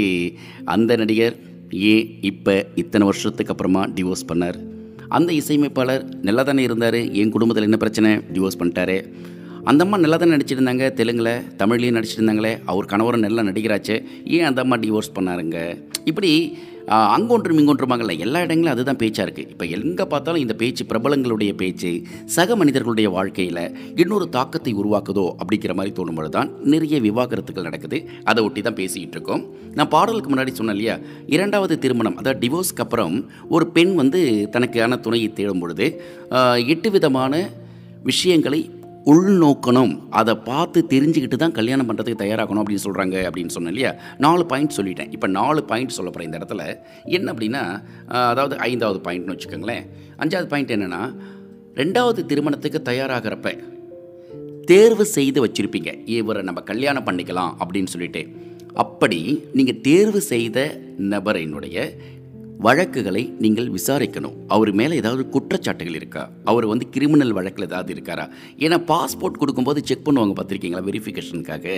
அந்த நடிகர் ஏன் இப்போ இத்தனை வருஷத்துக்கு அப்புறமா டிவோர்ஸ் பண்ணார். அந்த இசையமைப்பாளர் நல்லா தானே இருந்தார். என் குடும்பத்தில் என்ன பிரச்சனை? டிவோர்ஸ் பண்ணிட்டாரு. அந்த அம்மா நல்லா தானே நடிச்சிருந்தாங்க தெலுங்கில் தமிழ்லேயும் நடிச்சிருந்தாங்களே அவர் கணவரும் நல்லா நடிகராச்சே ஏன் அந்த அம்மா டிவோர்ஸ் பண்ணாருங்க? இப்படி அங்கொன்றும் இங்கொன்றுமாங்கல்ல எல்லா இடங்களும் அதுதான் பேச்சாக இருக்குது இப்போ எங்கே பார்த்தாலும் இந்த பேச்சு பிரபலங்களுடைய பேச்சு சக மனிதர்களுடைய வாழ்க்கையில் இன்னொரு தாக்கத்தை உருவாக்குதோ அப்படிங்கிற மாதிரி தோணும் பொழுது தான் நிறைய விவாகரத்துகள் நடக்குது. அதை ஒட்டி தான் பேசிக்கிட்டு இருக்கோம். நான் பாடலுக்கு முன்னாடி சொன்னேன் இல்லையா இரண்டாவது திருமணம் அதாவது டிவோர்ஸ்க்கு அப்புறம் ஒரு பெண் வந்து தனக்கான துணையை தேடும் பொழுது எட்டு விதமான விஷயங்களை உள்நோக்கணும். அதை பார்த்து தெரிஞ்சுக்கிட்டு தான் கல்யாணம் பண்ணுறதுக்கு தயாராகணும் அப்படின்னு சொல்கிறாங்க அப்படின்னு சொன்னேன் இல்லையா? நாலு பாயிண்ட் சொல்லிட்டேன். இப்போ நாலு பாயிண்ட் சொல்ல இந்த இடத்துல. என்ன அப்படின்னா அதாவது ஐந்தாவது பாயிண்ட்னு வச்சுக்கோங்களேன். அஞ்சாவது பாயிண்ட் என்னென்னா ரெண்டாவது திருமணத்துக்கு தயாராகிறப்ப தேர்வு செய்து வச்சுருப்பீங்க. இவரை நம்ம கல்யாணம் பண்ணிக்கலாம் அப்படின்னு சொல்லிட்டு. அப்படி நீங்கள் தேர்வு செய்த நபரினுடைய வழக்குகளை நீங்கள் விசாரிக்கணும். அவர் மேலே ஏதாவது குற்றச்சாட்டுகள் இருக்கா? அவர் வந்து கிரிமினல் வழக்கில் ஏதாவது இருக்காரா? ஏன்னா பாஸ்போர்ட் கொடுக்கும்போது செக் பண்ணுவாங்க பார்த்துருக்கீங்களா வெரிஃபிகேஷனுக்காக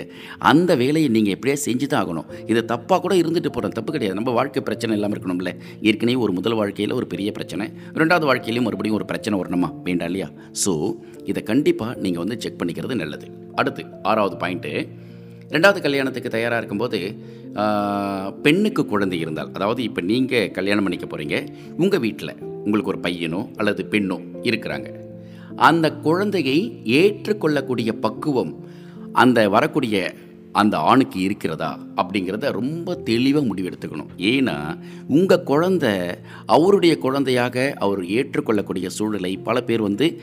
அந்த வேலையை நீங்கள் எப்படியா செஞ்சு தான் ஆகணும். இது தப்பாக கூட இருந்துட்டு போகிறோம் தப்பு கிடையாது. நம்ம வாழ்க்கை பிரச்சனை இல்லாமல் இருக்கணும்ல. ஏற்கனவே ஒரு முதல் வாழ்க்கையில் ஒரு பெரிய பிரச்சனை. ரெண்டாவது வாழ்க்கையிலையும் மறுபடியும் ஒரு பிரச்சனை வரணுமா? வேண்டாம் இல்லையா? ஸோ இதை கண்டிப்பாக நீங்கள் வந்து செக் பண்ணிக்கிறது நல்லது. அடுத்து ஆறாவது பாயிண்ட்டு ரெண்டாவது கல்யாணத்துக்கு தயாராக இருக்கும்போது பெண்ணுக்கு குழந்தை இருந்தால் அதாவது இப்போ நீங்கள் கல்யாணம் பண்ணிக்க போகிறீங்க உங்கள் வீட்டில் உங்களுக்கு ஒரு பையனோ அல்லது பெண்ணோ இருக்கிறாங்க. அந்த குழந்தையை ஏற்றுக்கொள்ளக்கூடிய பக்குவம் அந்த வரக்கூடிய அந்த ஆணுக்கு இருக்கிறதா அப்படிங்கிறத ரொம்ப தெளிவாக முடிவெடுத்துக்கணும். ஏன்னா உங்கள் குழந்தை அவருடைய குழந்தையாக அவர் ஏற்றுக்கொள்ளக்கூடிய சூழலை பல பேர் வந்து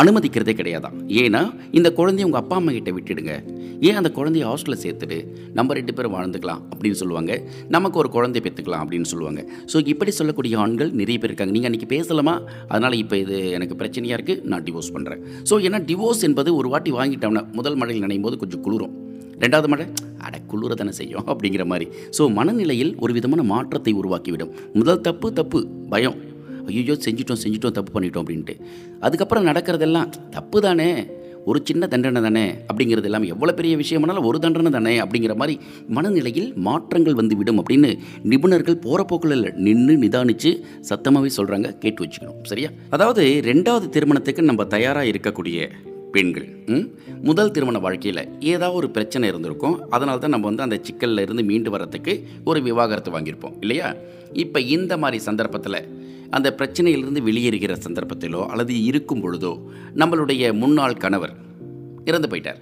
அனுமதிக்கிறதே கிடையாதான் ஏன்னா இந்த குழந்தைய உங்கள் அப்பா அம்மா கிட்ட விட்டுடுங்க. ஏன் அந்த குழந்தைய ஹாஸ்டலில் சேர்த்துட்டு நம்ம ரெண்டு பேரும் வாழ்ந்துக்கலாம் அப்படின்னு சொல்லுவாங்க. நமக்கு ஒரு குழந்தை பெற்றுக்கலாம் அப்படின்னு சொல்லுவாங்க. ஸோ இப்படி சொல்லக்கூடிய ஆண்கள் நிறைய பேர் இருக்காங்க. நீங்கள் அன்றைக்கி பேசலாமா? அதனால் இப்போ இது எனக்கு பிரச்சனையாக இருக்குது நான் டிவோர்ஸ் பண்ணுறேன் ஸோ ஏன்னா டிவோர்ஸ் என்பது ஒரு வாட்டி வாங்கிட்டோம்னா முதல் மழையில் நினையும் போது கொஞ்சம் குளிரும். ரெண்டாவது மழை அட குளிர தானே செய்யும் அப்படிங்கிற மாதிரி. ஸோ மனநிலையில் ஒரு விதமான மாற்றத்தை உருவாக்கிவிடும். முதல் தப்பு தப்பு பயம். ஐயோ செஞ்சிட்டோம் செஞ்சிட்டோம் தப்பு பண்ணிட்டோம் அப்படின்ட்டு. அதுக்கப்புறம் நடக்கிறதெல்லாம் தப்பு தானே ஒரு சின்ன தண்டனை தானே அப்படிங்கிறது இல்லாமல் எவ்வளோ பெரிய விஷயமானாலும் ஒரு தண்டனை தானே அப்படிங்கிற மாதிரி மனநிலையில் மாற்றங்கள் வந்துவிடும் அப்படின்னு நிபுணர்கள் போகிற போக்கில் நின்று நிதானித்து சத்தமாகவே சொல்கிறாங்க கேட்டு வச்சுக்கணும். சரியா? அதாவது ரெண்டாவது திருமணத்துக்கு நம்ம தயாராக இருக்கக்கூடிய பெண்கள் ம்? முதல் திருமண வாழ்க்கையில் ஏதாவது ஒரு பிரச்சனை இருந்திருக்கும். அதனால தான் நம்ம வந்து அந்த சிக்கல்ல இருந்து மீண்டு வரத்துக்கு ஒரு விவாகரத்து வாங்கியிருப்போம் இல்லையா? இப்போ இந்த மாதிரி சந்தர்ப்பத்தில் அந்த பிரச்சனையிலிருந்து வெளியேறுகிற சந்தர்ப்பத்திலோ அல்லது இருக்கும் பொழுதோ நம்மளுடைய முன்னாள் கணவர் இறந்து போயிட்டார்.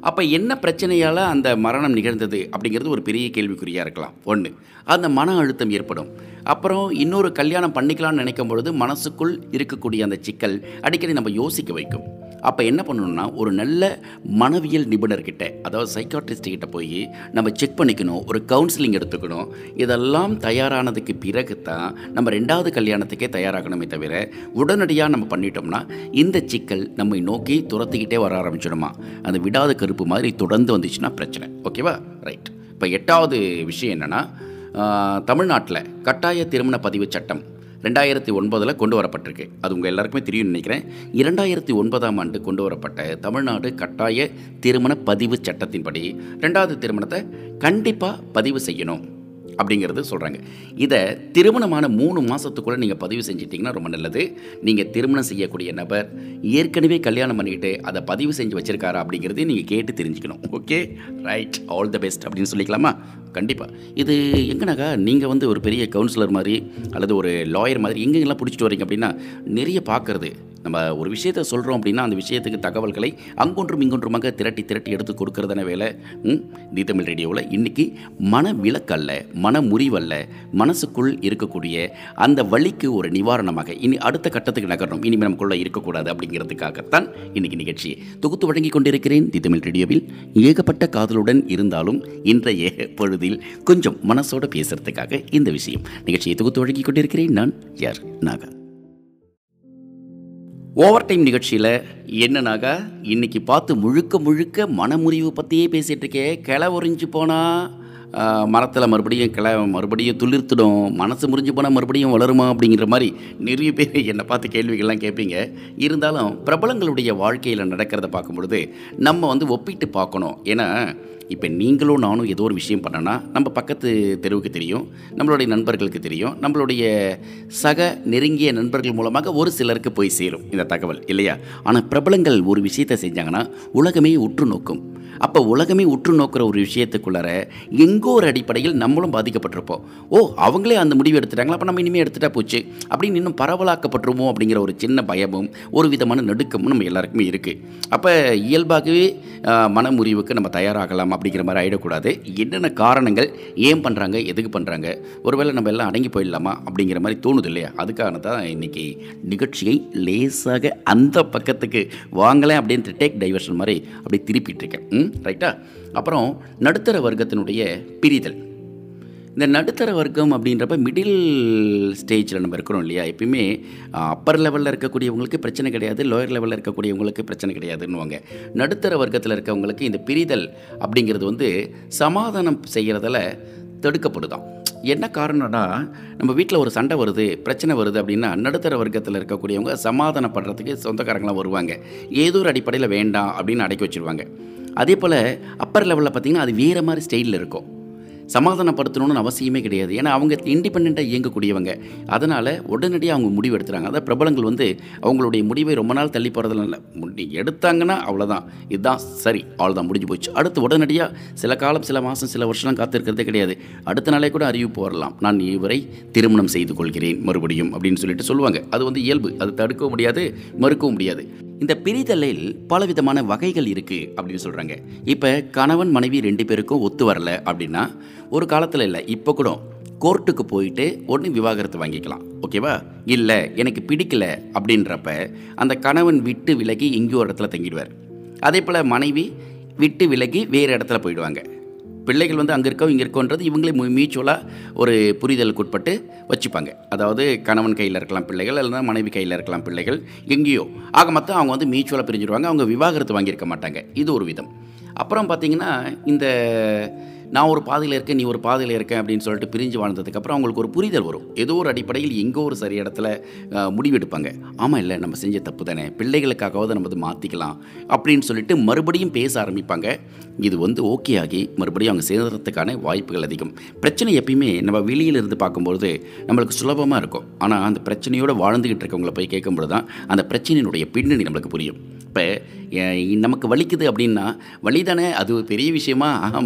அப்போ என்ன பிரச்சனையால் அந்த மரணம் நிகழ்ந்தது அப்படிங்கிறது ஒரு பெரிய கேள்விக்குறியாக இருக்கலாம். ஒன்று அந்த மன அழுத்தம் ஏற்படும். அப்புறம் இன்னொரு கல்யாணம் பண்ணிக்கலாம்னு நினைக்கும் பொழுது மனசுக்குள் இருக்கக்கூடிய அந்த சிக்கல் அடிக்கடி நம்ம யோசிக்க வைக்கும். அப்போ என்ன பண்ணணும்னா ஒரு நல்ல மனவியல் நிபுணர்கிட்ட அதாவது சைக்காட்ரிஸ்ட்கிட்ட போய் நம்ம செக் பண்ணிக்கணும் ஒரு கவுன்சிலிங் எடுத்துக்கணும். இதெல்லாம் தயாரானதுக்கு பிறகு தான் நம்ம ரெண்டாவது கல்யாணத்துக்கே தயாராகணுமே தவிர உடனடியாக நம்ம பண்ணிட்டோம்னா இந்த சிக்கல் நம்மை நோக்கி துரத்திக்கிட்டே வர ஆரம்பிச்சிடுமா? அந்த விடாத கருப்பு மாதிரி தொடர்ந்து வந்துச்சுன்னா பிரச்சனை. ஓகேவா ரைட் இப்போ எட்டாவது விஷயம் என்னென்னா தமிழ்நாட்டில் கட்டாய திருமண பதிவு சட்டம் ரெண்டாயிரத்தி ஒன்பதில் கொண்டு வரப்பட்டிருக்கு அது உங்கள் எல்லாருக்குமே தெரியும்னு நினைக்கிறேன். இரண்டாயிரத்தி ஒன்பதாம் ஆண்டு கொண்டு வரப்பட்ட தமிழ்நாடு கட்டாய திருமண பதிவு சட்டத்தின்படி ரெண்டாவது திருமணத்தை கண்டிப்பாக பதிவு செய்யணும் அப்படிங்கிறது சொல்கிறாங்க இதை திருமணமான மூணு மாதத்துக்குள்ளே நீங்கள் பதிவு செஞ்சிட்டிங்கன்னா ரொம்ப நல்லது. நீங்கள் திருமணம் செய்யக்கூடிய நபர் ஏற்கனவே கல்யாணம் பண்ணிக்கிட்டு அதை பதிவு செஞ்சு வச்சுருக்காரா அப்படிங்கிறதையும் நீங்கள் கேட்டு தெரிஞ்சுக்கணும். Okay? Right. All the best அப்படின்னு சொல்லிக்கலாமா? கண்டிப்பாக இது எங்கனாக்கா நீங்கள் வந்து ஒரு பெரிய கவுன்சிலர் மாதிரி அல்லது ஒரு லாயர் மாதிரி எங்கெங்கெல்லாம் பிடிச்சிட்டு வரீங்க அப்படின்னா நிறைய பார்க்குறது நம்ம ஒரு விஷயத்தை சொல்கிறோம் அப்படின்னா அந்த விஷயத்துக்கு தகவல்களை அங்கொன்றும் இங்கொன்றுமாக திரட்டி திரட்டி எடுத்து கொடுக்கறதான வேலை. ம், தி தமிழ் ரேடியோவில் இன்றைக்கி மன விலக்கல்ல மன முறிவல்ல மனசுக்குள் இருக்கக்கூடிய அந்த வழிக்கு ஒரு நிவாரணமாக இனி அடுத்த கட்டத்துக்கு நகரணும். இனிமேல் நமக்குள்ளே இருக்கக்கூடாது அப்படிங்கிறதுக்காகத்தான் இன்னைக்கு நிகழ்ச்சியை தொகுத்து வழங்கி கொண்டிருக்கிறேன் தி தமிழ் ரேடியோவில். ஏகப்பட்ட காதலுடன் இருந்தாலும் இன்றைய பகுதியில் கொஞ்சம் மனசோட பேசுறதுக்காக இந்த விஷயம் நிகழ்ச்சியை தொகுத்து வழங்கி கொண்டிருக்கிறேன். நான் யார்? நாகா. ஓவர் டைம் நிகழ்ச்சியில் என்னன்னாக்கா இன்னைக்கு பார்த்து முழுக்க முழுக்க மனமுறிவு பற்றியே பேசிகிட்டு இருக்கேன் கிளை உறிஞ்சு போனால் மரத்தில் மறுபடியும் கிளை மறுபடியும் துளிர்த்துடும் மனசு முறிஞ்சு போனால் மறுபடியும் வளருமா அப்படிங்கிற மாதிரி நிறைய பேர் என்னை பார்த்து கேள்விகள்லாம் கேட்பீங்க. இருந்தாலும் பிரபலங்களுடைய வாழ்க்கையில் நடக்கிறத பார்க்கும் பொழுது நம்ம வந்து ஒப்பிட்டு பார்க்கணும். ஏன்னா இப்போ நீங்களும் நானும் ஏதோ ஒரு விஷயம் பண்ணோன்னா நம்ம பக்கத்து தெருவுக்கு தெரியும் நம்மளுடைய நண்பர்களுக்கு தெரியும் நம்மளுடைய சக நெருங்கிய நண்பர்கள் மூலமாக ஒரு சிலருக்கு போய் சேரும் இந்த தகவல் இல்லையா? ஆனால் பிரபலங்கள் ஒரு விஷயத்தை செஞ்சாங்கன்னா உலகமே உற்று நோக்கும். அப்போ உலகமே உற்று நோக்கிற ஒரு விஷயத்துக்குள்ளார எங்கோ ஒரு அடிப்படையில் நம்மளும் பாதிக்கப்பட்டிருப்போம். ஓ அவங்களே அந்த முடிவு எடுத்துட்டாங்களா? அப்போ நம்ம இனிமேல் எடுத்துட்டா போச்சு. அப்படின்னு இன்னும் பரவலாக்கப்பட்டுருமோ அப்படிங்கிற ஒரு சின்ன பயமும் ஒரு விதமான நடுக்கமும் நம்ம எல்லாருக்குமே இருக்குது அப்போ இயல்பாகவே மனமுறிவுக்கு நம்ம தயாராகலாம் அப்படிங்கிற மாதிரி ஆகிடக்கூடாது என்னென்ன காரணங்கள் ஏன் பண்ணுறாங்க எதுக்கு பண்ணுறாங்க ஒருவேளை நம்ம எல்லாம் அடங்கி போயிடலாமா அப்படிங்கிற மாதிரி தோணுது இல்லையா? அதுக்காக தான் இன்றைக்கி நிகழ்ச்சியை லேசாக அந்த பக்கத்துக்கு வாங்கலை அப்படின்ட்டு டேக் டைவர்ஷன் மாதிரி அப்படி திருப்பிட்டு இருக்கேன். ம்? ரைட்டா? அப்புறம் நடுத்தர வர்க்கத்தினுடைய பிரிதல். இந்த நடுத்தர வர்க்கம் அப்படின்றப்ப மிடில் ஸ்டேஜில் நம்ம இருக்கிறோம் இல்லையா? எப்பயுமே அப்பர் லெவலில் இருக்கக்கூடியவங்களுக்கு பிரச்சனை கிடையாது லோயர் லெவலில் இருக்கக்கூடியவங்களுக்கு பிரச்சனை கிடையாதுன்னுவாங்க. நடுத்தர வர்க்கத்தில் இருக்கவங்களுக்கு இந்த பிரிதல் அப்படிங்கிறது வந்து சமாதானம் செய்கிறதில் தடுக்கப்படுதான். என்ன காரணம்னா நம்ம வீட்டில் ஒரு சண்டை வருது பிரச்சனை வருது அப்படின்னா நடுத்தர வர்க்கத்தில் இருக்கக்கூடியவங்க சமாதானப்படுறதுக்கு சொந்தக்காரங்களாம் வருவாங்க. ஏதோ ஒரு அடிப்படையில் வேண்டாம் அப்படின்னு அடக்கி வச்சுருவாங்க. அதே போல் அப்பர் லெவலில் பார்த்திங்கன்னா அது வேறு மாதிரி ஸ்டைலில் இருக்கும். சமாதானப்படுத்தணும்னு அவசியமே கிடையாது. ஏன்னா அவங்க இண்டிபெண்ட்டாக இயங்கக்கூடியவங்க. அதனால் உடனடியாக அவங்க முடிவு எடுத்துறாங்க. அதாவது பிரபலங்கள் வந்து அவங்களுடைய முடிவை ரொம்ப நாள் தள்ளி போகிறதுலாம் இல்லை. முடி எடுத்தாங்கன்னா அவ்வளோதான் இதுதான் சரி. அவ்வளோதான் முடிஞ்சு போச்சு. அடுத்து உடனடியாக சில காலம் சில மாதம் சில வருஷம்லாம் காத்திருக்கிறதே கிடையாது. அடுத்த நாளே கூட அறிவிப்பு வரலாம் நான் இவரை திருமணம் செய்து கொள்கிறேன் மறுபடியும் அப்படின்னு சொல்லிட்டு சொல்லுவாங்க. அது வந்து இயல்பு. அது தடுக்கவும் முடியாது மறுக்கவும் முடியாது. இந்த பிரிதலில் பலவிதமான வகைகள் இருக்குது அப்படின்னு சொல்கிறாங்க இப்போ கணவன் மனைவி ரெண்டு பேருக்கும் ஒத்து வரல அப்படின்னா ஒரு காலத்தில் இல்லை இப்போ கூட கோர்ட்டுக்கு போயிட்டு ஒன்று விவாகரத்து வாங்கிக்கலாம். ஓகேவா? இல்லை எனக்கு பிடிக்கல அப்படின்றப்ப அந்த கணவன் விட்டு விலகி எங்கேயோ ஒரு இடத்துல தங்கிடுவார். அதே போல் மனைவி விட்டு விலகி வேறு இடத்துல போயிடுவாங்க. பிள்ளைகள் வந்து அங்கே இருக்கோ இங்கே இருக்கோன்றது இவங்களே மியூச்சுவலாக ஒரு புரிதலுக்கு உட்பட்டு வச்சுப்பாங்க. அதாவது கணவன் கையில் இருக்கலாம் பிள்ளைகள் அல்லது மனைவி கையில் இருக்கலாம் பிள்ளைகள் எங்கேயோ. ஆக மொத்தம் அவங்க வந்து மியூச்சுவலாக பிரிஞ்சிருவாங்க அவங்க விவாகரத்து வாங்கியிருக்க மாட்டாங்க. இது ஒரு விதம். அப்புறம் பார்த்திங்கன்னா இந்த நான் ஒரு பாதையில் இருக்கேன் நீ ஒரு பாதையில் இருக்கேன் அப்படின்னு சொல்லிட்டு பிரிஞ்சு வாழ்ந்ததுக்கப்புறம் அவங்களுக்கு ஒரு புரிதல் வரும். ஏதோ ஒரு அடிப்படையில் எங்கோ ஒரு சரி இடத்துல முடிவெடுப்பாங்க. ஆமாம் இல்லை நம்ம செஞ்ச தப்பு தானே. பிள்ளைகளுக்காகவாவது நம்ம அதை மாற்றிக்கலாம் அப்படின்னு சொல்லிட்டு மறுபடியும் பேச ஆரம்பிப்பாங்க. இது வந்து ஓகே ஆகி மறுபடியும் அவங்க சேர்றதுக்கான வாய்ப்புகள் அதிகம். பிரச்சனை எப்பயுமே நம்ம வெளியிலிருந்து பார்க்கும்பொழுது நம்மளுக்கு சுலபமாக இருக்கும். ஆனால் அந்த பிரச்சனையோடு வாழ்ந்துக்கிட்டு இருக்கவங்களை போய் கேட்கும்பொழுது தான் அந்த பிரச்சனையினுடைய பின்னணி நம்மளுக்கு புரியும். இப்போ நமக்கு வலிக்குது அப்படின்னா வலி தானே? அது பெரிய விஷயமா? ஆஹா,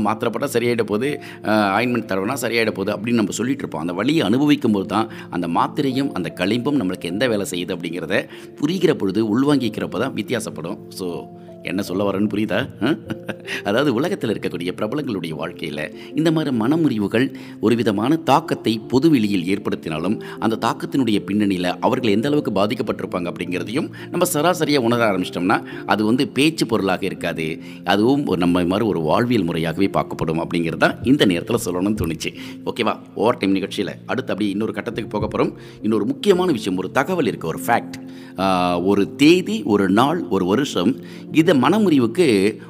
சரியாயிட போகுது. ஆயின்மெண்ட் தரவுனா சரியாயிட போகுது அப்படின்னு நம்ம சொல்லிட்டு இருப்போம். அந்த வழியை அனுபவிக்கும் போது தான் அந்த மாத்திரையும் அந்த களிம்பும் நம்மளுக்கு எந்த வேலை செய்யுது அப்படிங்கிறத புரிகிற பொழுது உள்வாங்கிக்கிறப்ப தான் வித்தியாசப்படும். ஸோ என்ன சொல்ல வரேன்னு புரியுதா? அதாவது உலகத்தில் இருக்கக்கூடிய பிரபலங்களுடைய வாழ்க்கையில் இந்த மாதிரி மனமுறிவுகள் ஒரு விதமான தாக்கத்தை பொதுவெளியில் ஏற்படுத்தினாலும் அந்த தாக்கத்தினுடைய பின்னணியில் அவர்கள் எந்த அளவுக்கு பாதிக்கப்பட்டிருப்பாங்க அப்படிங்கிறதையும் நம்ம சராசரியாக உணர ஆரம்பிச்சிட்டோம்னா அது வந்து பேச்சு பொருளாக இருக்காது. அதுவும் ஒரு நம்ம மாதிரி ஒரு வாழ்வியல் முறையாகவே பார்க்கப்படும் அப்படிங்கிறது தான் இந்த நேரத்தில் சொல்லணும்னு தோணுச்சு. ஓகேவா ஓவர் டைம் நிகழ்ச்சியில் அடுத்து அப்படியே இன்னொரு கட்டத்துக்கு போக போகிறோம் இன்னொரு முக்கியமான விஷயம் ஒரு தகவல் இருக்குது ஒரு ஃபேக்ட் ஒரு தேதி ஒரு நாள் ஒரு வருஷம் இதை மனமுறிவுக்கு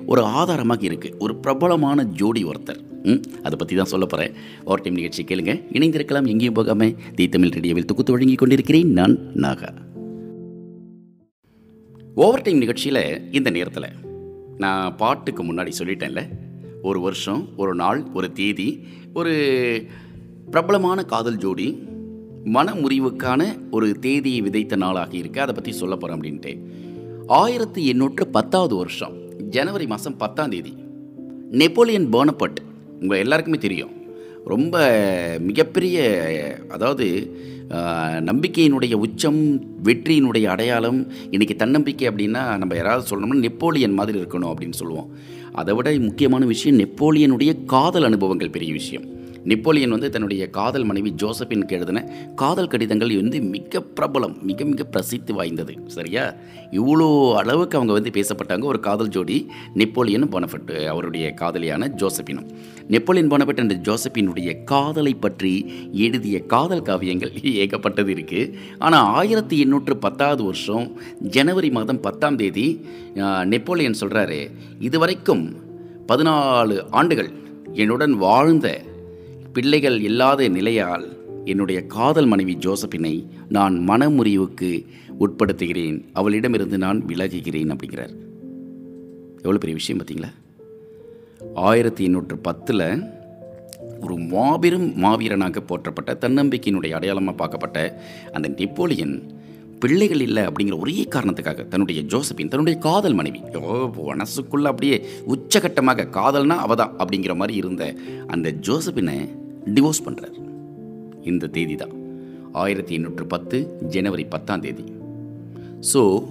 ஒரு ஆதாரமாக இருக்குது ஒரு பிரபலமான ஜோடி ஒருத்தர். ம், அதை பற்றி தான் சொல்ல போகிறேன் ஓவர் டைம் நிகழ்ச்சி கேளுங்க. இணைந்திருக்கலாம் எங்கேயும் போகாமல் தி தமிழ் ரேடியோவில் தொகுத்து வழங்கி கொண்டிருக்கிறேன் நான் நாகா. ஓவர் டைம் நிகழ்ச்சியில் இந்த நேரத்தில் நான் பாட்டுக்கு முன்னாடி சொல்லிட்டேன்ல. ஒரு வருஷம் ஒரு நாள் ஒரு தேதி ஒரு பிரபலமான காதல் ஜோடி மனமுறிவுக்கான ஒரு தேதியை விதைத்த நாளாக இருக்குது அதை பற்றி சொல்ல போகிறேன் அப்படின்ட்டு. ஆயிரத்தி எண்ணூற்று பத்தாவது வருஷம் ஜனவரி மாதம் பத்தாம் தேதி. நெப்போலியன் போனப்பட் உங்கள் எல்லாருக்குமே தெரியும் ரொம்ப மிகப்பெரிய அதாவது நம்பிக்கையினுடைய உச்சம் வெற்றியினுடைய அடையாளம் இன்றைக்கி தன்னம்பிக்கை அப்படின்னா நம்ம யாராவது சொல்லணும்னா நெப்போலியன் மாதிரி இருக்கணும் அப்படின்னு சொல்லுவோம். அதை விட முக்கியமான விஷயம் நெப்போலியனுடைய காதல் அனுபவங்கள் பெரிய விஷயம். நெப்போலியன் வந்து தன்னுடைய காதல் மனைவி ஜோசப்பின் எழுதின காதல் கடிதங்கள் வந்து மிக பிரபலம் மிக மிக பிரசித்தி வாய்ந்தது. சரியா? இவ்வளோ அளவுக்கு அவங்க வந்து பேசப்பட்டாங்க. ஒரு காதல் ஜோடி நெப்போலியன் போனபட் அவருடைய காதலியான ஜோசப்பினும். நெப்போலியன் போனபட் என்ற ஜோசப்பினுடைய காதலை பற்றி எழுதிய காதல் காவியங்கள் ஏகப்பட்டது இருக்குது ஆனால் ஆயிரத்தி எண்ணூற்று பத்தாவது வருஷம் ஜனவரி மாதம் பத்தாம் தேதி நெப்போலியன் சொல்கிறாரு இதுவரைக்கும் பதினாலு ஆண்டுகள் என்னுடன் வாழ்ந்த பிள்ளைகள் இல்லாத நிலையால் என்னுடைய காதல் மனைவி ஜோசப்பினை நான் மனமுறிவுக்கு உட்படுத்துகிறேன். அவளிடமிருந்து நான் விலகுகிறேன் அப்படிங்கிறார். எவ்வளோ பெரிய விஷயம் பார்த்தீங்களா? ஆயிரத்தி எண்ணூற்று பத்தில் ஒரு மாபெரும் மாவீரனாக போற்றப்பட்ட தன்னம்பிக்கையினுடைய அடையாளமாக பார்க்கப்பட்ட அந்த நெப்போலியன் பிள்ளைகள் இல்லை அப்படிங்கிற ஒரே காரணத்துக்காக தன்னுடைய ஜோசப்பின் தன்னுடைய காதல் மனைவி ஓ மனசுக்குள்ளே அப்படியே உச்சகட்டமாக காதல்னா அவதான் அப்படிங்கிற மாதிரி இருந்த அந்த ஜோசப்பினை டிவோர்ஸ் பண்ணுறார் இந்த தேதி தான் ஆயிரத்தி எண்ணூற்று பத்து ஜனவரி பத்தாம் தேதி. ஸோ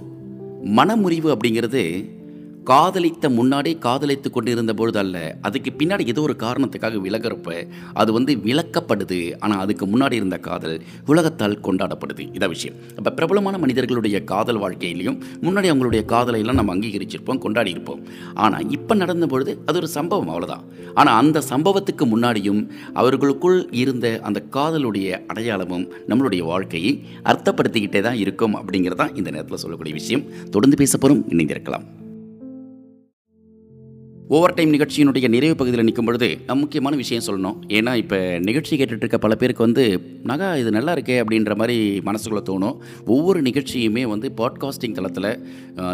மனமுறிவு அப்படிங்கிறது காதலித்த முன்னாடி காதலித்து கொண்டிருந்த பொழுது அல்ல அதுக்கு பின்னாடி ஏதோ ஒரு காரணத்துக்காக விலகிறப்ப அது வந்து விளக்கப்படுது. ஆனால் அதுக்கு முன்னாடி இருந்த காதல் உலகத்தால் கொண்டாடப்படுது. இதான் விஷயம். அப்போ பிரபலமான மனிதர்களுடைய காதல் வாழ்க்கையிலையும் முன்னாடி அவங்களுடைய காதலை எல்லாம் நம்ம அங்கீகரிச்சிருப்போம் கொண்டாடி இருப்போம் ஆனால் இப்போ நடந்த பொழுது அது ஒரு சம்பவம் அவ்வளோதான் ஆனால் அந்த சம்பவத்துக்கு முன்னாடியும் அவர்களுக்குள் இருந்த அந்த காதலுடைய அடையாளமும் நம்மளுடைய வாழ்க்கையை அர்த்தப்படுத்திக்கிட்டே தான் இருக்கும் அப்படிங்கிறதான் இந்த நேரத்தில் சொல்லக்கூடிய விஷயம். தொடர்ந்து பேச போகிறோம் இணைந்திருக்கலாம். ஓவர் டைம் நிகழ்ச்சியினுடைய நிறைவு பகுதியில் நிற்கும் பொழுது முக்கியமான விஷயம் சொல்லணும். ஏன்னா இப்போ நிகழ்ச்சி கேட்டுட்டு இருக்க பல பேருக்கு வந்து நகா இது நல்லா இருக்கே அப்படின்ற மாதிரி மனசுக்குள்ளே தோணும். ஒவ்வொரு நிகழ்ச்சியுமே வந்து பாட்காஸ்டிங் தளத்தில்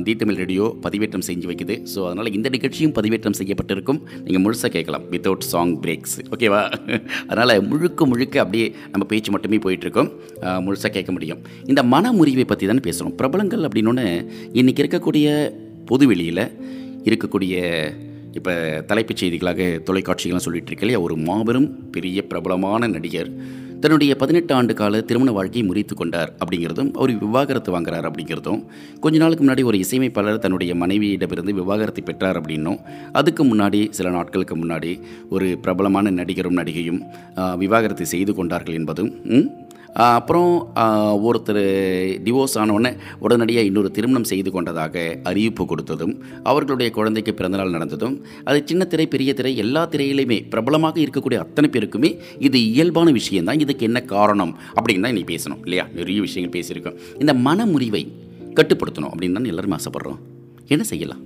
தி தமிழ் ரேடியோ பதிவேற்றம் செஞ்சு வைக்குது. ஸோ அதனால் இந்த நிகழ்ச்சியும் பதிவேற்றம் செய்யப்பட்டிருக்கும். நீங்கள் முழுசாக கேட்கலாம் வித்தவுட் சாங் பிரேக்ஸ் ஓகேவா அதனால் முழுக்க முழுக்க அப்படியே நம்ம பேச்சு மட்டுமே போயிட்டுருக்கோம் முழுசாக கேட்க முடியும். இந்த மனமுறிவை பற்றி தானே பேசுகிறோம் பிரபலங்கள் அப்படின்னோடனே இன்றைக்கி இருக்கக்கூடிய பொதுவெளியில் இருக்கக்கூடிய இப்போ தலைப்புச் செய்திகளாக தொலைக்காட்சிகள்லாம் சொல்லிட்டு இருக்க இல்லையா? ஒரு மாபெரும் பெரிய பிரபலமான நடிகர் தன்னுடைய பதினெட்டு ஆண்டு கால திருமண வாழ்க்கையை முறித்து கொண்டார் அப்படிங்கிறதும் அவர் விவாகரத்து வாங்குறார் அப்படிங்கிறதும் கொஞ்ச நாளுக்கு முன்னாடி ஒரு இசையமைப்பாளர் தன்னுடைய மனைவியிடமிருந்து விவாகரத்தை பெற்றார் அப்படின்னும் அதுக்கு முன்னாடி சில நாட்களுக்கு முன்னாடி ஒரு பிரபலமான நடிகரும் நடிகையும் விவாகரத்தை விவாகரத்து செய்து கொண்டார்கள் என்பதும் அப்புறம் ஒருத்தர் டிவோர்ஸ் ஆனவுடனே உடனடியாக இன்னொரு திருமணம் செய்து கொண்டதாக அறிவிப்பு கொடுத்ததும் அவர்களுடைய குழந்தைக்கு பிறந்தநாள் நடந்ததும் அது சின்ன திரை பெரிய திரை எல்லா திரையிலையுமே பிரபலமாக இருக்கக்கூடிய அத்தனை பேருக்குமே இது இயல்பான விஷயம்தான். இதுக்கு என்ன காரணம் அப்படின்னு தான் நீ பேசணும் இல்லையா? நிறைய விஷயங்கள் பேசியிருக்கோம். இந்த மனமுறிவை கட்டுப்படுத்தணும் அப்படின்னு தான் எல்லாரும் ஆசைப்படுறோம். என்ன செய்யலாம்?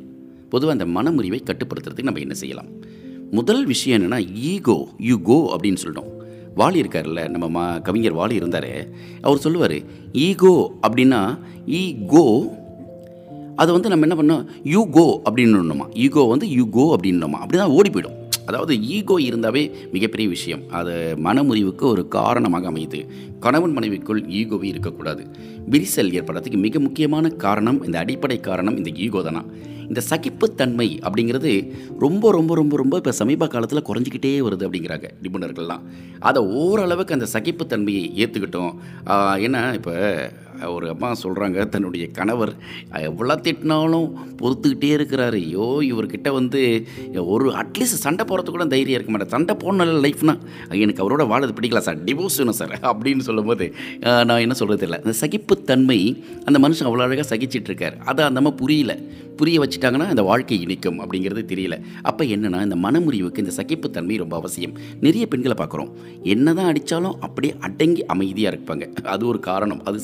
பொதுவாக அந்த மனமுறிவை கட்டுப்படுத்துறதுக்கு நம்ம என்ன செய்யலாம்? முதல் விஷயம் என்னென்னா ஈகோ யூ கோ அப்படின்னு சொல்லிட்டோம் வாலி இருக்கார்ல நம்ம மா கவிஞர் வாலி இருந்தார் அவர் சொல்லுவார் ஈகோ அப்படின்னா ஈ கோ அதை வந்து நம்ம என்ன பண்ணோம் யூ கோ அப்படின்னுமா ஈகோ வந்து யூ கோ அப்படின்னோமா அப்படி தான் ஓடி போயிடும். அதாவது ஈகோ இருந்தாவே மிகப்பெரிய விஷயம். அது மனமுறிவுக்கு ஒரு காரணமாக அமையுது. கணவன் மனைவிக்குள் ஈகோவே இருக்கக்கூடாது. விரிசல் ஏற்படுறதுக்கு மிக முக்கியமான காரணம் இந்த அடிப்படை காரணம் இந்த ஈகோ தானா. இந்த சகிப்புத்தன்மை அப்படிங்கிறது ரொம்ப ரொம்ப ரொம்ப ரொம்ப இப்போ சமீப காலத்தில் குறைஞ்சிக்கிட்டே வருது அப்படிங்கிறாங்க நிபுணர்கள்லாம். அதை ஓரளவுக்கு அந்த சகிப்புத்தன்மையை ஏற்றுக்கிட்டோம் ஏன்னா இப்போ ஒரு அம்மா சொல்கிறாங்க தன்னுடைய கணவர் எவ்வளோ திட்டினாலும் பொறுத்துக்கிட்டே இருக்கிறாரு. ஐயோ இவர்கிட்ட வந்து ஒரு அட்லீஸ்ட் சண்டை போகிறது கூட தைரியம் இருக்க மாட்டேன். சண்டை போன லைஃப்னா எனக்கு அவரோட வாழது பிடிக்கல சார். டிவோர்ஸ் வேணும் சார் அப்படின்னு சொல்லும்போது நான் என்ன சொல்கிறது இல்லை அந்த சகிப்புத்தன்மை அந்த மனுஷன் அவ்வளோ அழகாக சகிச்சிட்டு இருக்கார். அதை அந்த அம்மா புரியல. புரிய வச்சுட்டாங்கன்னா அந்த வாழ்க்கை இனிக்கும் அப்படிங்கிறது தெரியல. அப்போ என்னென்னா இந்த மனமுறிவுக்கு இந்த சகிப்புத்தன்மை ரொம்ப அவசியம். நிறைய பெண்களை பார்க்குறோம். என்னதான் அடித்தாலும் அப்படியே அடங்கி அமைதியாக இருப்பாங்க. அது ஒரு காரணம். அது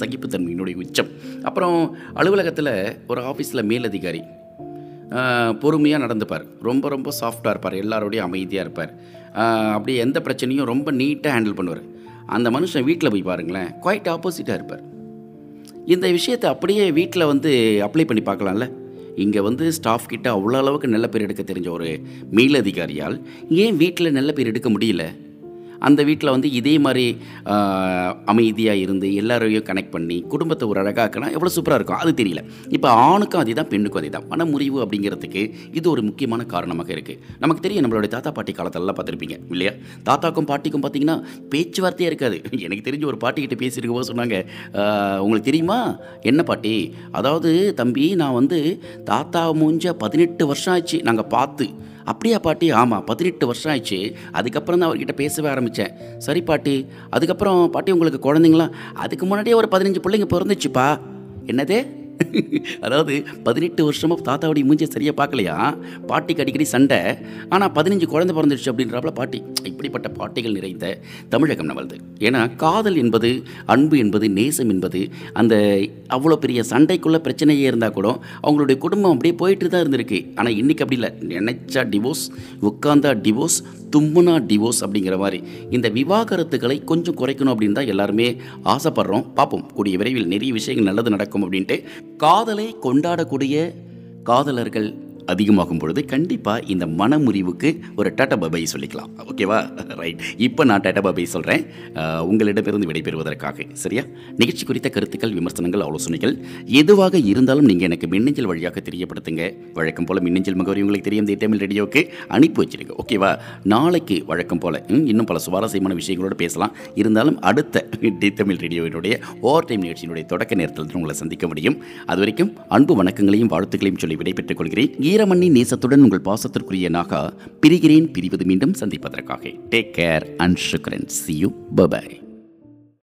என்னுடைய உச்சம். அப்புறம் அலுவலகத்தில் ஒரு ஆஃபீஸில் மேலதிகாரி பொறுமையாக நடந்துப்பார். ரொம்ப ரொம்ப சாஃப்டாக இருப்பார். எல்லாரோடையும் அமைதியாக இருப்பார். அப்படி அப்படியே எந்த பிரச்சனையும் ரொம்ப நீட்டாக ஹேண்டில் பண்ணுவார். அந்த மனுஷன் வீட்டில் போய் பாருங்களேன் குவைட் ஆப்போசிட்டாக இருப்பார். இந்த விஷயத்தை அப்படியே வீட்டில் வந்து அப்ளை பண்ணி பார்க்கலாம்ல? இங்கே வந்து ஸ்டாஃப் கிட்ட அவ்வளோ அளவுக்கு நல்ல பேர் எடுக்க தெரிஞ்ச ஒரு மேலதிகாரியால் ஏன் வீட்டில் நல்ல பேர் எடுக்க முடியல? அந்த வீட்டில் வந்து இதே மாதிரி அமைதியாக இருந்து எல்லாரையும் கனெக்ட் பண்ணி குடும்பத்தை ஒரு அழகாக்கினா எவ்வளோ சூப்பராக இருக்கும் அது தெரியல. இப்போ ஆணுக்கும் அதே தான் பெண்ணுக்கும் அதே தான் மனமுறிவு அப்படிங்கிறதுக்கு இது ஒரு முக்கியமான காரணமாக இருக்குது நமக்கு தெரியும் நம்மளுடைய தாத்தா பாட்டி காலத்திலலாம் பார்த்துருப்பீங்க இல்லையா? தாத்தாக்கும் பாட்டிக்கும் பார்த்தீங்கன்னா பேச்சுவார்த்தையாக இருக்காது. எனக்கு தெரிஞ்ச ஒரு பாட்டிக்கிட்ட பேசியிருக்கும் போது சொன்னாங்க உங்களுக்கு தெரியுமா? என்ன பாட்டி? அதாவது தம்பி நான் வந்து தாத்தா மூஞ்ச பதினெட்டு வருஷம் ஆச்சு நாங்கள் பார்த்து. அப்படியா பாட்டி? ஆமாம் பதினெட்டு வருஷம் ஆயிடுச்சு. அதுக்கப்புறம் தான் அவர்கிட்ட பேசவே ஆரம்பித்தேன் சரி பாட்டி அதுக்கப்புறம் பாட்டி உங்களுக்கு குழந்தைங்களா? அதுக்கு முன்னாடியே ஒரு பதினஞ்சு பிள்ளைங்க பிறந்துச்சுப்பா. என்னது? அதாவது பதினெட்டு வருஷமாக தாத்தாவுடைய மூஞ்சியை சரியாக பார்க்கலையா? பாட்டிக்கு அடிக்கடி சண்டை. ஆனால் பதினஞ்சு குழந்தை பிறந்துடுச்சு அப்படின்றப்பல பாட்டி. இப்படிப்பட்ட பாட்டிகள் நிறைந்த தமிழகம் நம்மளது. ஏன்னா காதல் என்பது அன்பு என்பது நேசம் என்பது அந்த அவ்வளோ பெரிய சண்டைக்குள்ளே பிரச்சனையே இருந்தால் கூட அவங்களுடைய குடும்பம் அப்படியே போயிட்டு தான் இருந்திருக்கு. ஆனால் இன்றைக்கி அப்படி இல்லை. நினைச்சா டிவோர்ஸ் உட்காந்தா டிவோர்ஸ் தும்முனா டிவோர்ஸ் அப்படிங்கிற மாதிரி. இந்த விவாகரத்துகளை கொஞ்சம் குறைக்கணும் அப்படின்னு தான் எல்லாருமே ஆசைப்படுறோம். பார்ப்போம். கூடிய விரைவில் நிறைய விஷயங்கள் நல்லது நடக்கும் அப்படின்ட்டு காதலை கொண்டாடக்கூடிய காதலர்கள் அதிகமாகும் பொழுது கண்டிப்பாக இந்த மனமுறிவுக்கு ஒரு டாட்டா பபை சொல்லிக்கலாம். ஓகேவா? ரைட் இப்போ நான் டாட்டா பபை சொல்கிறேன் உங்களிடமிருந்து விடைபெறுவதற்காக. சரியா? நிகழ்ச்சி குறித்த கருத்துக்கள் விமர்சனங்கள் ஆலோசனைகள் எதுவாக இருந்தாலும் நீங்கள் எனக்கு மின்னஞ்சல் வழியாக தெரியப்படுத்துங்க. வழக்கம் போல் மின்னஞ்சல் முகவரி உங்களுக்கு தெரியும். தி தமிழ் ரேடியோவுக்கு அனுப்பி வச்சிருங்க. ஓகேவா? நாளைக்கு வழக்கம் போல் இன்னும் பல சுவாரஸ்யமான விஷயங்களோடு பேசலாம். இருந்தாலும் அடுத்த டி தமிழ் ரேடியோவினுடைய ஓவர் டைம் நிகழ்ச்சியினுடைய தொடக்க நேரத்தில் உங்களை சந்திக்க முடியும். அது வரைக்கும் அன்பு வணக்கங்களையும் வாழ்த்துக்களையும் சொல்லி விடைபெற்றுக் கொள்கிறேன். ஈரமண்ணி நேசத்துடன் உங்கள் பாசத்திற்குரிய நாகா பிரிகிறேன் பிரிவது மீண்டும் சந்திப்பதற்காக. Take care and Sukran see you bye bye